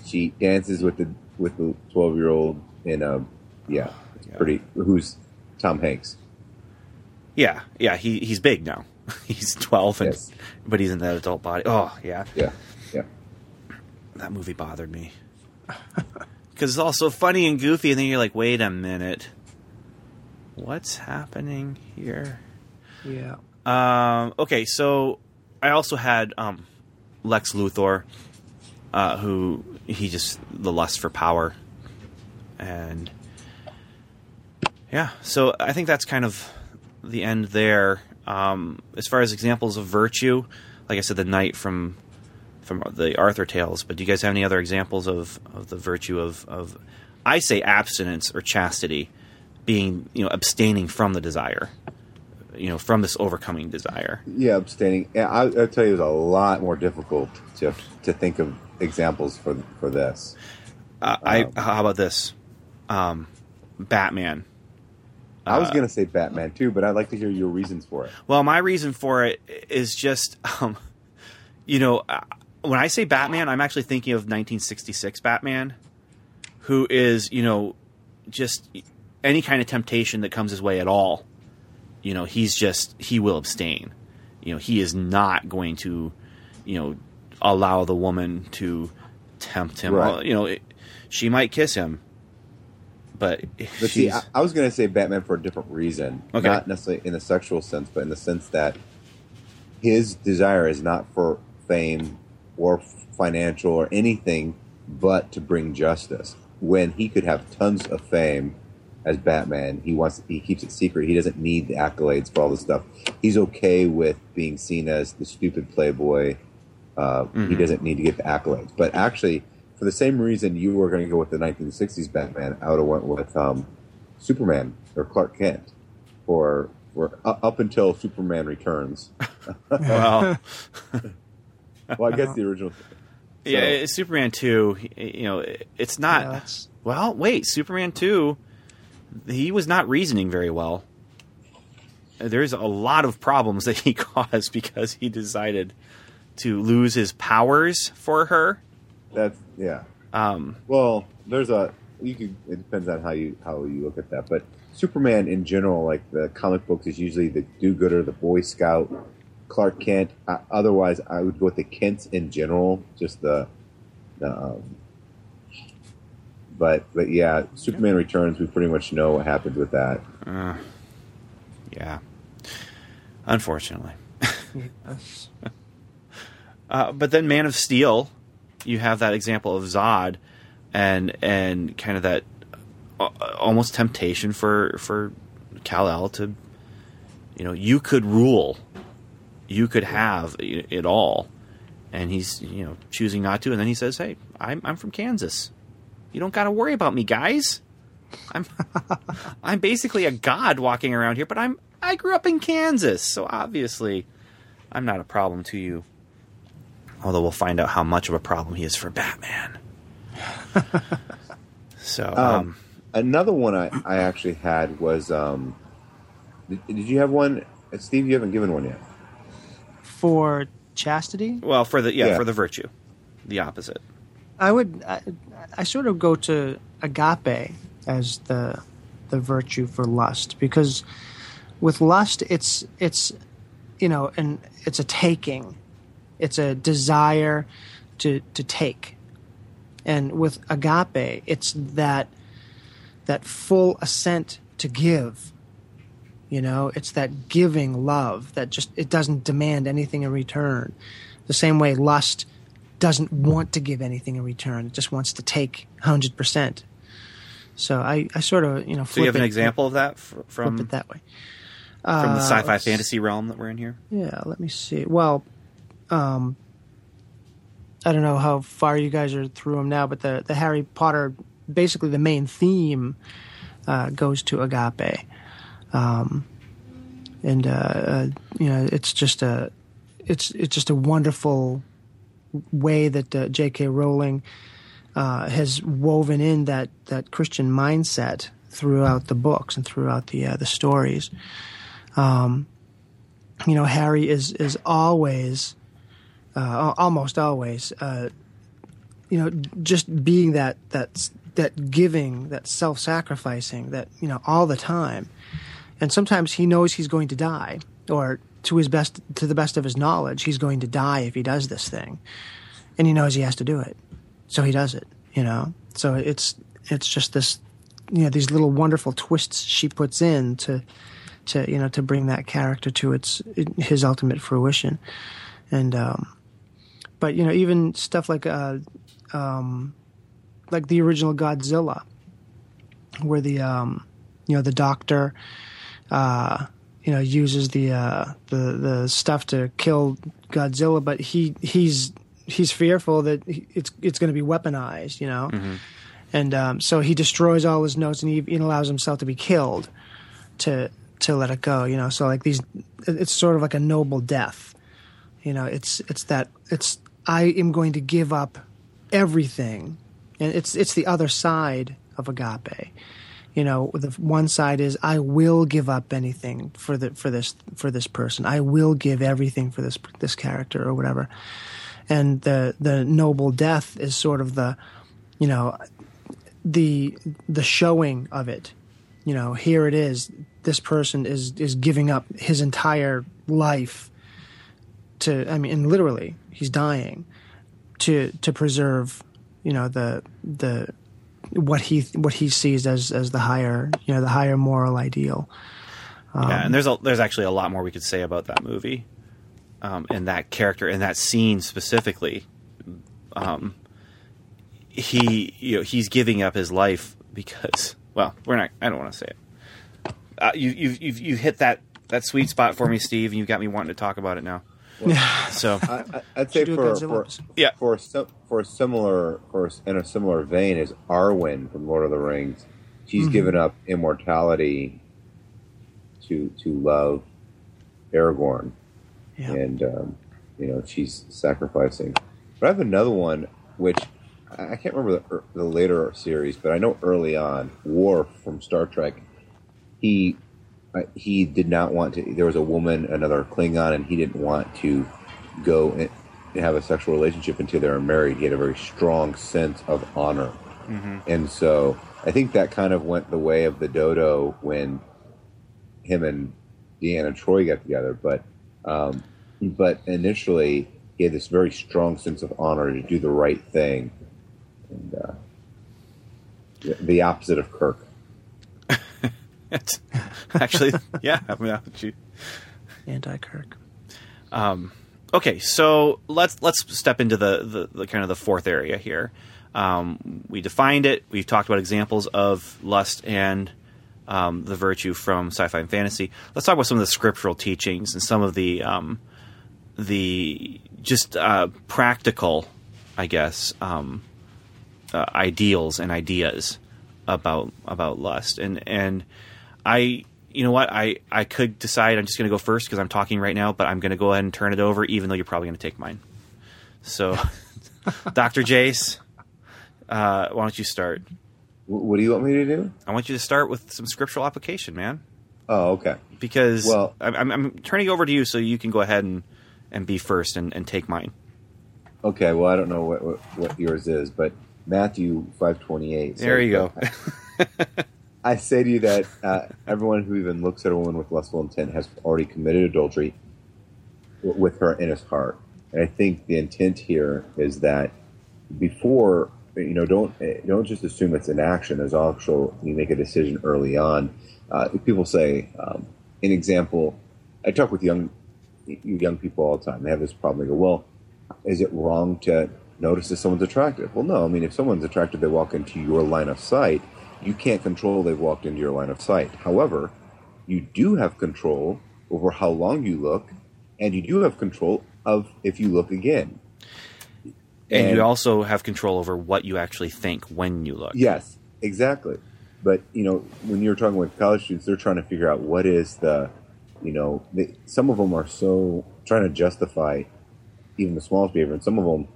she dances with the with the twelve year old in a um, yeah, Yeah. pretty who's Tom Hanks. Yeah, yeah. He he's big now. he's twelve, and Yes. but he's in that adult body. Oh yeah, Yeah, yeah. that movie bothered me because it's all so funny and goofy, and then you're like, wait a minute, what's happening here? yeah Um, okay, so I also had um, Lex Luthor, uh, who he just the lust for power, and yeah. So I think that's kind of the end there. Um, as far as examples of virtue, like I said, the knight from from the Arthur tales. But do you guys have any other examples of, of the virtue of, of I say abstinence or chastity, being you know abstaining from the desire, you know from this overcoming desire. Yeah, abstaining. Yeah, I, tell you, it was a lot more difficult to to think of examples for for this. Uh, I how about this, um, Batman. I was Uh, gonna say Batman too, but I'd like to hear your reasons for it. Well, my reason for it is just, um, you know, uh, when I say Batman, I'm actually thinking of 1966 Batman, who is, you know, just any kind of temptation that comes his way at all. You know, he's just he will abstain. You know, he is not going to, you know, allow the woman to tempt him. Right. You know, it, she might kiss him, but, But see, I, I was going to say Batman for a different reason. Okay. Not necessarily in the sexual sense, but in the sense that his desire is not for fame or financial or anything but to bring justice. When he could have tons of fame as Batman, he wants he keeps it secret. He doesn't need the accolades for all this stuff. He's okay with being seen as the stupid playboy. Uh, He doesn't need to get the accolades. But actually, for the same reason you were going to go with the 1960s Batman, I would have went with um, Superman or Clark Kent for for uh, up until Superman Returns. Well, Well, I guess the original. yeah, Superman two. You know, it's not. Yeah, well, wait, Superman two. He was not reasoning very well. There's a lot of problems that he caused because he decided to lose his powers for her. That's yeah. Um, Well, there's a you can. It depends on how you how you look at that, but Superman in general, like the comic books, is usually the do-gooder, the Boy Scout, Clark Kent. Uh, otherwise, I would go with the Kents in general, just the the. Um, but but yeah, Superman Returns. We pretty much know what happened with that. yeah, unfortunately. Yes. Uh, but then Man of Steel, you have that example of Zod, and and kind of that uh, almost temptation for for Kal El to, you know, you could rule, you could have it it all, and he's you know choosing not to, and then he says, "Hey, I'm I'm from Kansas, you don't got to worry about me, guys. I'm I'm basically a god walking around here, but I'm I grew up in Kansas, so obviously." I'm not a problem to you. Although we'll find out how much of a problem he is for Batman. so, um, Um, Another one I, I actually had was. Um, did, did you have one, Uh, Steve? You haven't given one yet. For chastity, well, for the yeah, Yeah. for the virtue, the opposite. I would I, I sort of go to agape as the the virtue for lust because with lust it's it's you know and it's a taking. It's a desire to to take. And with agape it's that that full assent to give you know? It's that giving love that just it doesn't demand anything in return. The same way lust doesn't want to give anything in return. It just wants to take 100%. So I, I sort of, you know, So you flip have an it- example of that fr- Flip from it that way. from the Uh, sci-fi let's- fantasy realm that we're in here. Yeah, let me see. Well, um, I don't know how far you guys are through them now, but the, the Harry Potter, basically the main theme uh, goes to agape. Um, and, uh, uh, you know, it's just a, it's, it's just a wonderful way that uh, J.K. Rowling uh, has woven in that, that Christian mindset throughout the books and throughout the uh, the stories. Um, you know, Harry is is always, uh, almost always, uh, you know, just being that that that giving, that self sacrificing, that you know, all the time. And sometimes he knows he's going to die, or to his best, to the best of his knowledge, he's going to die if he does this thing, and he knows he has to do it, so he does it. You know, so it's it's just this, you know, these little wonderful twists she puts in to to you know to bring that character to its his ultimate fruition. And um but you know even stuff like uh um like the original Godzilla where the um you know the doctor uh you know uses the uh the the stuff to kill Godzilla but he he's he's fearful that it's it's going to be weaponized you know? And um so he destroys all his notes and he even allows himself to be killed to to let it go you know? So like these it's sort of like a noble death you know? It's it's that it's i am going to give up everything. And it's it's the other side of agape you know the one side is i will give up anything for the for this for this person. I will give everything for this this character or whatever. And the the noble death is sort of the you know the the showing of it. You know here it is. This person is is giving up his entire life to i mean and literally he's dying to to preserve you know the the what he what he sees as as the higher you know the higher moral ideal yeah, and there's a, there's actually a lot more we could say about that movie, um, and that character and that scene specifically. um, he you know he's giving up his life because well we're not I don't want to say it. Uh, you you've, you've you've hit that that sweet spot for me, Steve, and you've got me wanting to talk about it now. So I, I- I'd say Should do a for for. Yeah. for a, for a similar for in a similar vein is Arwen from Lord of the Rings, she's given up immortality to to love Aragorn, Yeah. and um, you know she's sacrificing. But I have another one which I I can't remember the, the later series, but I know early on Worf from Star Trek, he he did not want to. There was a woman, another Klingon, and he didn't want to go and have a sexual relationship until they were married. He had a very strong sense of honor, and so I think that kind of went the way of the dodo when him and Deanna Troi got together. But um, but initially, he had this very strong sense of honor to do the right thing, and uh, the opposite of Kirk. Actually yeah. I mean, you- Anti Kirk. Okay, so let's let's step into the, the, the kind of the fourth area here. Um, we defined it. We've talked about examples of lust and um, the virtue from sci-fi and fantasy. Let's talk about some of the scriptural teachings and some of the um, the just uh, practical, I guess, um, uh, ideals and ideas about about lust. And and I, you know what, I I could decide I'm just going to go first because I'm talking right now, but I'm going to go ahead and turn it over, even though you're probably going to take mine. So, Doctor Jace, uh, why don't you start? What do you want me to do? I want you to start with some scriptural application, man, Oh, okay. because Well- I'm, I'm, I'm turning it over to you so you can go ahead and and be first and, and take mine. Okay, well, I don't know what, what, what yours is, but Matthew five twenty eight. There you go. I say to you that uh, everyone who even looks at a woman with lustful intent has already committed adultery with her in his heart. And I think the intent here is that before you know, don't don't just assume it's an action. There's also you make a decision early on. Uh, people say, um, an example. I talk with young you young people all the time. They have this problem. They go, "Well, is it wrong to notice if someone's attractive?" Well, no. I mean, if someone's attractive, they walk into your line of sight. You can't control they've walked into your line of sight. However, you do have control over how long you look, and you do have control of if you look again. And, And- you also have control over what you actually think when you look. Yes, exactly. But you know, when you're talking with college students, they're trying to figure out what is the, you know, they, some of them are so trying to justify even the smallest behavior, and some of them,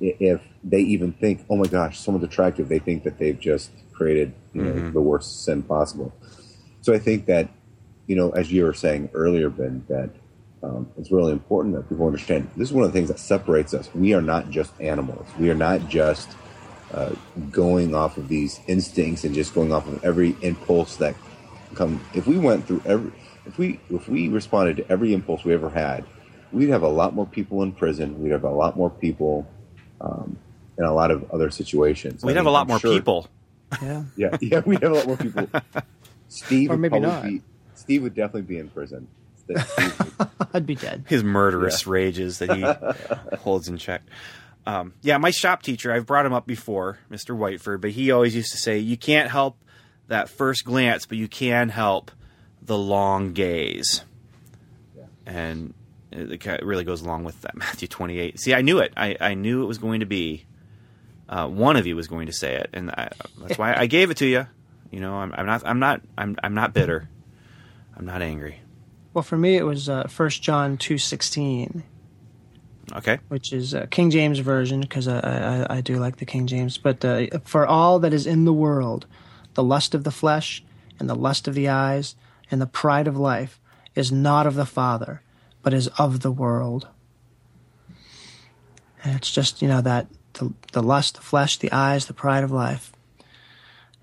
if they even think, oh my gosh, someone's attractive, they think that they've just created you know the worst sin possible. So I think that, you know, as you were saying earlier, Ben, that um, it's really important that people understand this is one of the things that separates us. We are not just animals. We are not just uh, going off of these instincts and just going off of every impulse that come. If we went through every, if we if we responded to every impulse we ever had, we'd have a lot more people in prison. We'd have a lot more people um, in a lot of other situations. We'd I have mean, a lot I'm more sure- people. Yeah. Yeah, yeah, we'd have a lot more people. Steve Or maybe probably not. Be, Steve would definitely be in prison. I'd be dead. his murderous rages that he holds in check. Um, yeah, my shop teacher, I've brought him up before, Mr. Whiteford, but he always used to say, You can't help that first glance, but you can help the long gaze. And it really goes along with that Matthew 28. See, I knew it. I, I knew it was going to be, uh, one of you was going to say it. And I, that's why I gave it to you. You know, I'm, I'm not, I'm not, I'm, I'm not bitter. I'm not angry. Well, for me, it was uh, 1 John two sixteen, Okay. which is uh, King James version because I, I I do like the King James. But uh, for all that is in the world, the lust of the flesh and the lust of the eyes and the pride of life is not of the Father, but is of the world. And it's just you know that the the lust, the flesh, the eyes, the pride of life.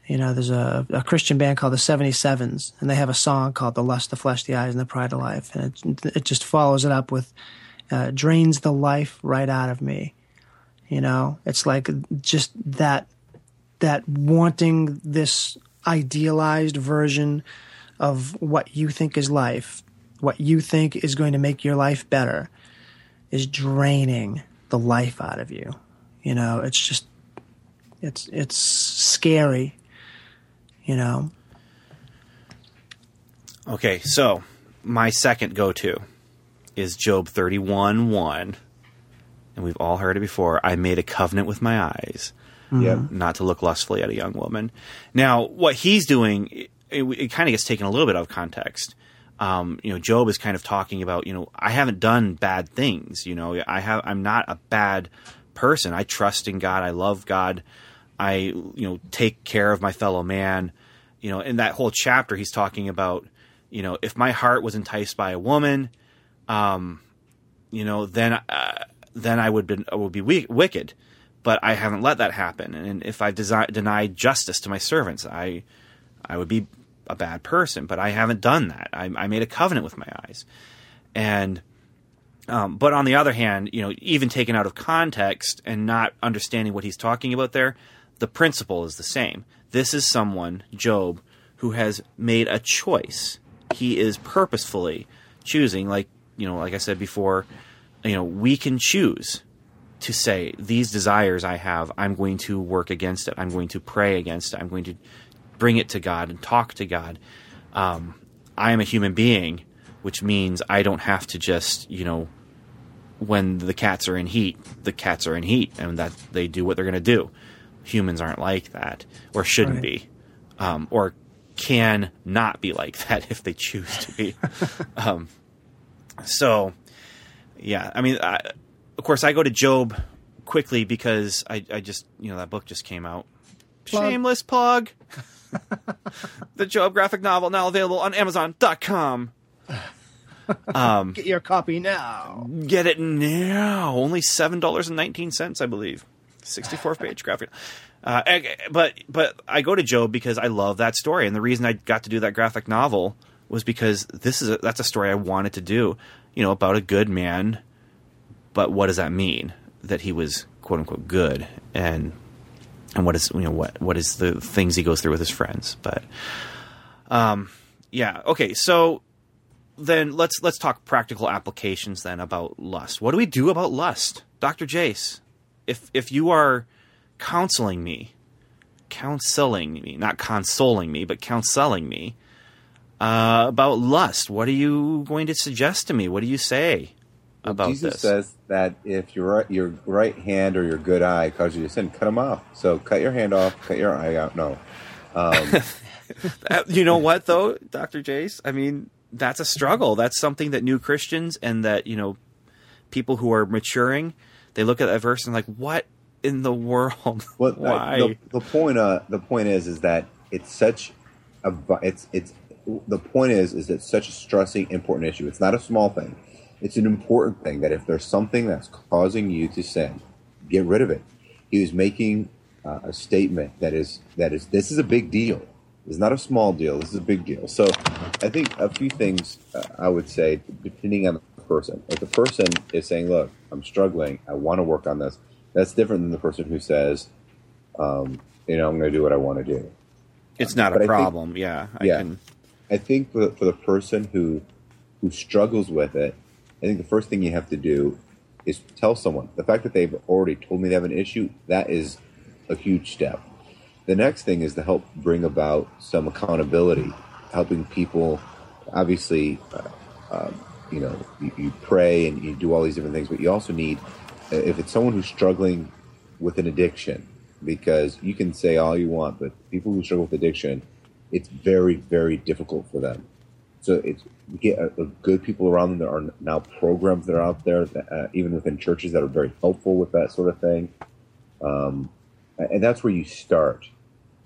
You know, there's a, a Christian band called the 77s, and they have a song called The Lust, the Flesh, the Eyes, and the Pride of Life. And it, it just follows it up with uh, drains the life right out of me. You know, it's like just that that wanting this idealized version of what you think is life, what you think is going to make your life better, is draining the life out of you. You know, it's just it's it's scary. You know. Okay, so my second go to is Job 31 1. And we've all heard it before. I made a covenant with my eyes mm-hmm. Yep. not to look lustfully at a young woman. Now, what he's doing, it, it kind of gets taken a little bit out of context. Um, you know, Job is kind of talking about, you know, I haven't done bad things. You know, I have, I'm not a bad person. I trust in God. I love God. I, you know, take care of my fellow man. You know, in that whole chapter, he's talking about, you know, if my heart was enticed by a woman, um, you know, then, uh, then I would be, I would be wicked but I haven't let that happen. And if I've desi- denied justice to my servants, I I would be a bad person. But I haven't done that. I, I made a covenant with my eyes, and um, but on the other hand, you know, even taken out of context and not understanding what he's talking about there, the principle is the same. This is someone, Job, who has made a choice. He is purposefully choosing, like you know, like I said before, you know, we can choose to say these desires I have, I'm going to work against it. I'm going to pray against it. I'm going to bring it to God and talk to God. Um, I am a human being, which means I don't have to just, you know, when the cats are in heat, the cats are in heat, and that they do what they're going to do. Humans aren't like that, or shouldn't Right. be, um, or can not be like that if they choose to be. um, so, yeah, I mean, I, of course, I go to Job quickly because I, I just, you know, that book just came out. Plug. Shameless plug. the Job graphic novel now available on Amazon.com. Get your copy now. Get it now. Only seven dollars and nineteen cents, I believe. Sixty-four page graphic. Uh, but but I go to Job because I love that story, and the reason I got to do that graphic novel was because this is a, that's a story I wanted to do. You know, about a good man. But what does that mean? That he was quote unquote good, and and what is you know what what is the things he goes through with his friends? But um, yeah, okay, so then let's let's talk practical applications then about lust. What do we do about lust, Doctor Jace? If if you are counseling me, counseling me, not consoling me, but counseling me uh, about lust, what are you going to suggest to me? What do you say about Jesus this? says that if your right, your right hand or your good eye causes you to sin, cut them off. So cut your hand off, cut your eye out. No, um, you know what though, Doctor Jace? I mean, that's a struggle. That's something that new Christians and that you know people who are maturing, they look at that verse and like, what in the world? Well, Why? The, the point, uh, the point is, is that it's such a, it's, it's, the point is, is it's such a stressing, important issue. It's not a small thing. It's an important thing that if there's something that's causing you to sin, get rid of it. He was making uh, a statement that is, that is, this is a big deal. It's not a small deal. This is a big deal. So, I think a few things uh, I would say, depending on the person. If the person is saying, "Look, I'm struggling. I want to work on this," that's different than the person who says, um, "You know, I'm going to do what I want to do." it's not a I think- problem. yeah, I Yeah. can. I think for the, for the person who who struggles with it, I think the first thing you have to do is tell someone. The fact that they've already told me they have an issue, that is a huge step. The next thing is to help bring about some accountability, helping people. Obviously, uh, um, you know, you, you pray and you do all these different things, but you also need, uh, if it's someone who's struggling with an addiction, because you can say all you want, but people who struggle with addiction, it's very, very difficult for them. So it's get a, a good people around them. There are now programs that are out there, that, uh, even within churches, that are very helpful with that sort of thing. Um, and that's where you start,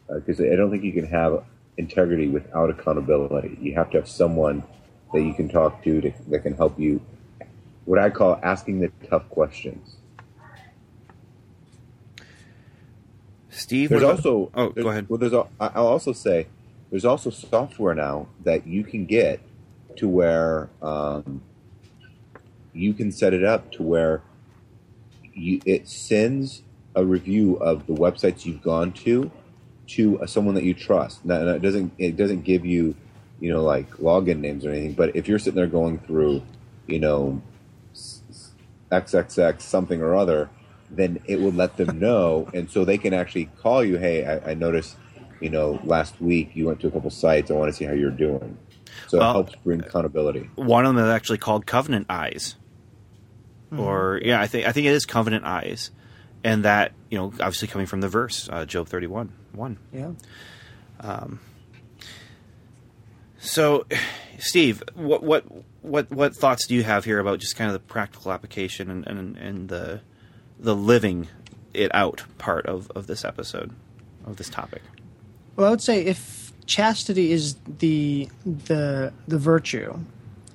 because I don't think you can have integrity without accountability. You have to have someone that you can talk to, to that can help you. What I call asking the tough questions. Steve, There's what about- also Oh, go ahead. Well, there's I- I'll also say there's also software now that you can get to where um, you can set it up to where you, it sends a review of the websites you've gone to to uh, someone that you trust. Now, it doesn't it doesn't give you you know like login names or anything, but if you're sitting there going through you know XXX something or other, then it will let them know, and so they can actually call you. Hey, I, I noticed, you know, last week you went to a couple sites. I want to see how you're doing. So Well, it helps bring accountability. one of them is actually called Covenant Eyes, or yeah, I think I think it is Covenant Eyes, and that you know obviously coming from the verse uh, Job thirty one one. Yeah. Um, So, Steve, what what what what thoughts do you have here about just kind of the practical application and and, and the the living it out part of, of this episode of this topic? Well, I would say if chastity is the the the virtue,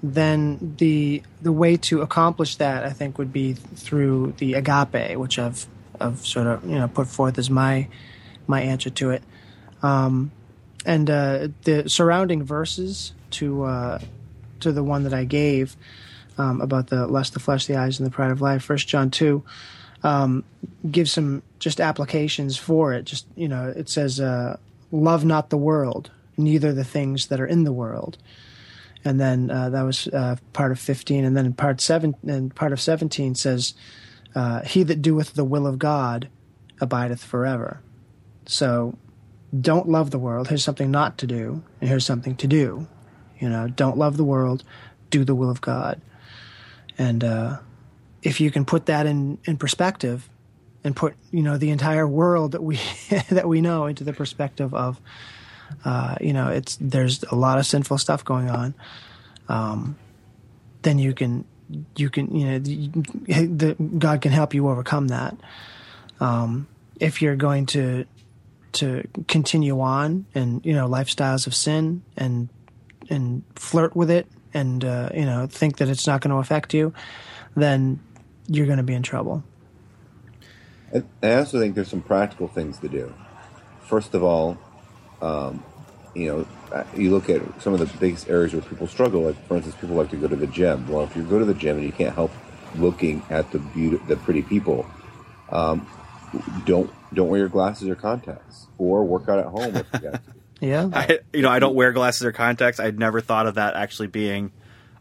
then the the way to accomplish that, I think, would be through the agape, which I've I've sort of you know put forth as my my answer to it, um, and uh, the surrounding verses to uh, to the one that I gave um, about the lust, the flesh, the eyes, and the pride of life. First John two um, give some just applications for it. Just you know, it says, uh, "Love not the world, neither the things that are in the world." And then uh, that was uh, part of fifteen, and then in part seven and part of seventeen says, uh, "He that doeth the will of God abideth forever." So, don't love the world. Here's something not to do, and here's something to do. You know, don't love the world, do the will of God, and uh, if you can put that in, in perspective and put you know the entire world that we that we know into the perspective of uh, you know it's there's a lot of sinful stuff going on um, then you can you can you know the, the, God can help you overcome that um, if you're going to to continue on and you know lifestyles of sin and and flirt with it and uh, you know think that it's not going to affect you then you're going to be in trouble. And I also think there's some practical things to do. First of all, um, you know, uh, you look at some of the biggest areas where people struggle. Like, for instance, people like to go to the gym. Well, if you go to the gym and you can't help looking at the beauty, the pretty people, um, don't don't wear your glasses or contacts, or work out at home if you got to. Yeah. I, you know, I don't wear glasses or contacts. I'd never thought of that actually being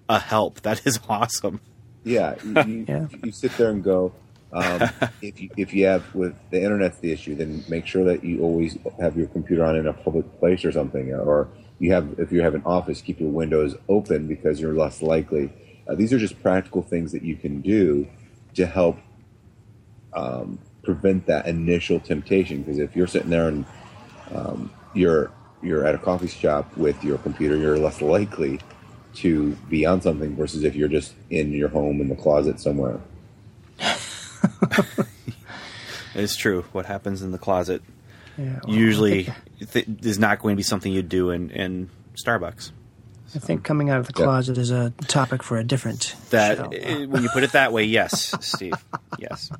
a help. That is awesome. Yeah, you, you, Yeah. you sit there and go. Um, if you if you have with the internet's the issue, then make sure that you always have your computer on in a public place or something, or you have if you have an office, keep your windows open because you're less likely. Uh, these are just practical things that you can do to help um, prevent that initial temptation. Because if you're sitting there and um, you're you're at a coffee shop with your computer, you're less likely to be on something versus if you're just in your home in the closet somewhere. It's true. What happens in the closet yeah. Well, usually th- is not going to be something you do in, in Starbucks. I think coming out of the Yeah. closet is a topic for a different That show. eh, when you put it that way, yes, Steve, yes.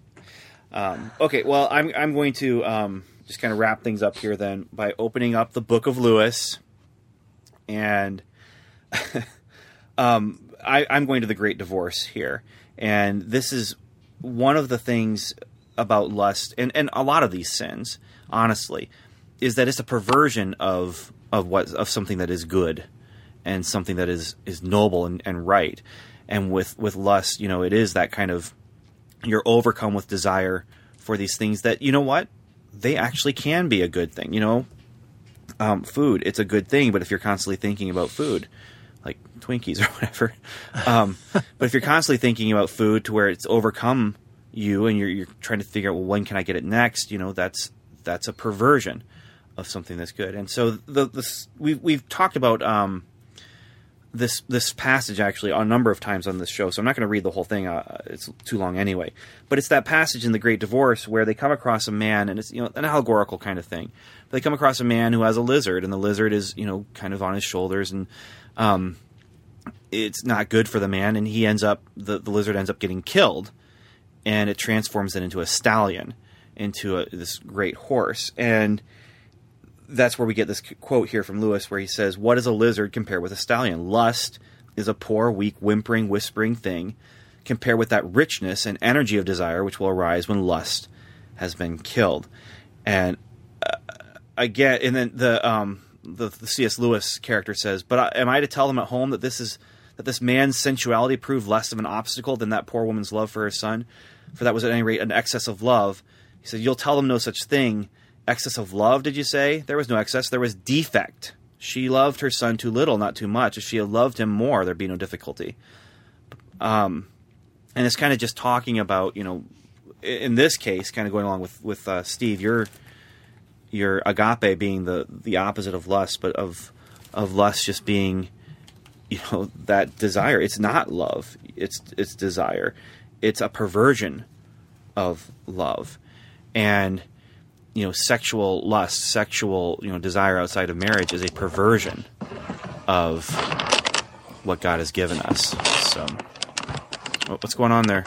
Um, okay, well, I'm I'm going to um, just kind of wrap things up here then by opening up the Book of Lewis, and um, I, I'm going to the Great Divorce here, and this is one of the things about lust and, and a lot of these sins, honestly, is that it's a perversion of of what of something that is good and something that is is noble and, and right. And with with lust, you know, it is that kind of you're overcome with desire for these things that you know what they actually can be a good thing. You know, um, food it's a good thing, but if you're constantly thinking about food, like Twinkies or whatever, um, but if you're constantly thinking about food to where it's overcome you and you're you're trying to figure out well when can I get it next, you know, that's that's a perversion of something that's good. And so the this we've we've talked about um, this this passage actually a number of times on this show, so I'm not going to read the whole thing. Uh, it's too long anyway. But it's that passage in the Great Divorce where they come across a man, and it's you know an allegorical kind of thing. But they come across a man who has a lizard, and the lizard is you know kind of on his shoulders, and um, it's not good for the man, and he ends up the, the lizard ends up getting killed, and it transforms it into a stallion, into a, this great horse, and that's where we get this quote here from Lewis, where he says, "What is a lizard compared with a stallion? Lust is a poor, weak, whimpering, whispering thing, compared with that richness and energy of desire which will arise when lust has been killed." And uh, again, and then the um, the, the C.S. Lewis character says, "But I, am I to tell them at home that this is that this man's sensuality proved less of an obstacle than that poor woman's love for her son, for that was at any rate an excess of love. He said, You'll tell them no such thing. Excess of love, did you say? There was no excess, there was defect. She loved her son too little, not too much. If she had loved him more, there'd be no difficulty. Um, and it's kind of just talking about, you know, in this case, kind of going along with with uh, Steve, your your agape being the the opposite of lust, but of of lust just being, you know, that desire. It's not love. It's it's desire. It's a perversion of love, and you know, sexual lust, sexual you know desire outside of marriage is a perversion of what God has given us. So, what's going on there?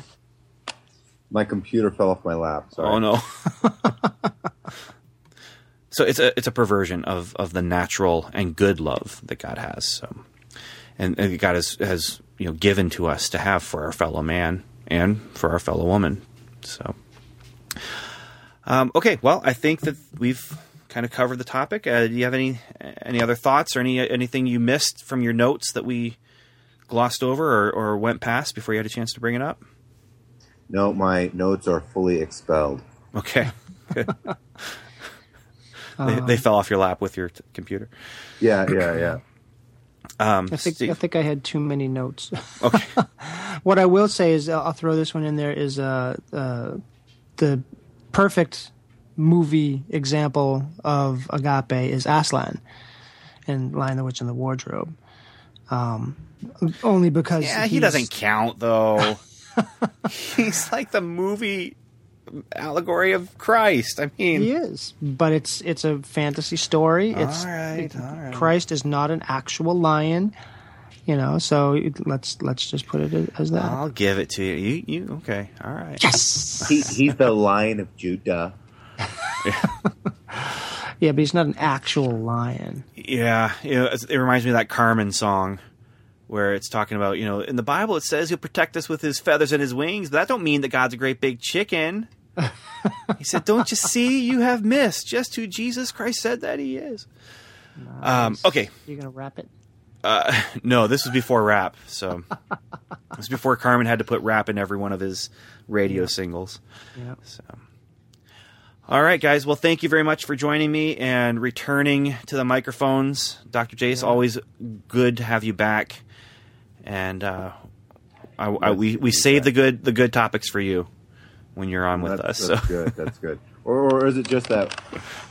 My computer fell off my lap. Sorry. Oh no. so it's a it's a perversion of of the natural and good love that God has. So, and, and God has has you know given to us to have for our fellow man and for our fellow woman. So, um, okay. Well, I think that we've kind of covered the topic. Uh, do you have any any other thoughts or any anything you missed from your notes that we glossed over or, or went past before you had a chance to bring it up? No, my notes are fully expelled. Okay. Good. they, they fell off your lap with your t- computer. Yeah, yeah, yeah. Um, I think Steve- I think I had too many notes. okay. what I will say is, I'll throw this one in there. Is uh, uh, the perfect movie example of agape is Aslan in Lion, the Witch, and the Wardrobe. Um, only because Yeah, he doesn't count though. He's like the movie allegory of Christ. I mean, He is, but it's it's a fantasy story. It's all right, all right. Christ is not an actual lion, you know. So let's let's just put it as that. I'll give it to you. You, you okay? All right. yes. He, he's the Lion of Judah. Yeah, but he's not an actual lion. Yeah, you know, it reminds me of that Carmen song where it's talking about, you know, in the Bible it says he'll protect us with his feathers and his wings, but that don't mean that God's a great big chicken. He said, "Don't you see? You have missed just who Jesus Christ said that he is." Um, okay, You're gonna wrap it. no, this was before rap, so this was before Carmen had to put rap in every one of his radio singles. Yeah. So, all right, guys. Well, thank you very much for joining me and returning to the microphones, Dr. Jace. Always good to have you back, and uh, I, I, we we save the good the good topics for you when you're on with That's, us. that's so good. That's good. Or, or is it just that,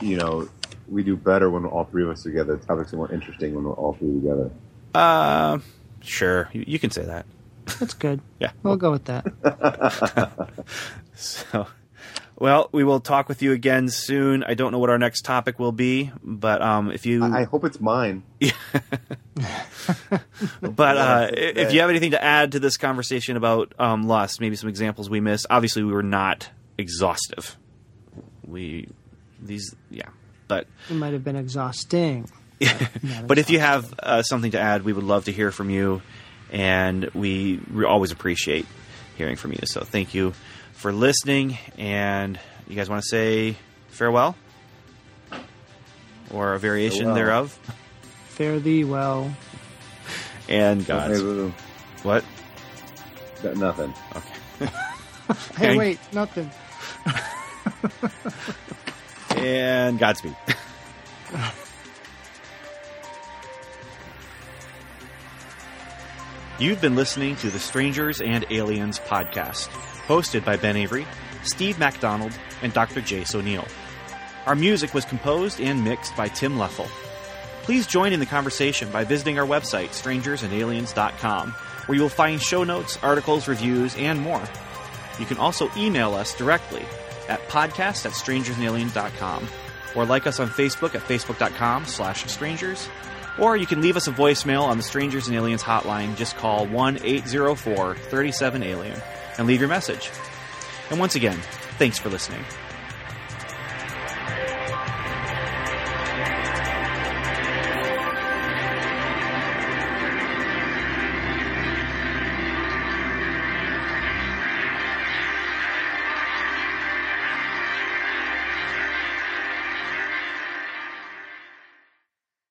you know, we do better when all three of us are together? The topics are more interesting when we're all three together. uh, sure, you, you can say that. That's good. Yeah. We'll go with that. So, well, we will talk with you again soon. I don't know what our next topic will be, but um, if you I, I hope it's mine. But uh, Yeah, if you have anything to add to this conversation about um, lust, maybe some examples we missed. Obviously, we were not exhaustive. We these yeah, but It might have been exhausting. but if you have uh, something to add, we would love to hear from you, and we re- always appreciate hearing from you. So thank you for listening. And you guys want to say farewell or a variation Farewell. thereof? Fare thee well. And God's Maybe- what? got nothing. Okay. Hey, And- wait, nothing. and Godspeed. You've been listening to the Strangers and Aliens podcast, hosted by Ben Avery, Steve MacDonald, and Dr. Jace O'Neill. Our music was composed and mixed by Tim Leffel. Please join in the conversation by visiting our website, strangersandaliens.com, where you will find show notes, articles, reviews, and more. You can also email us directly at podcast at strangersandaliens.com or like us on Facebook at facebook.com slash strangers or you can leave us a voicemail on the Strangers and Aliens hotline. Just call 1-804-37-ALIEN and leave your message. And once again, thanks for listening.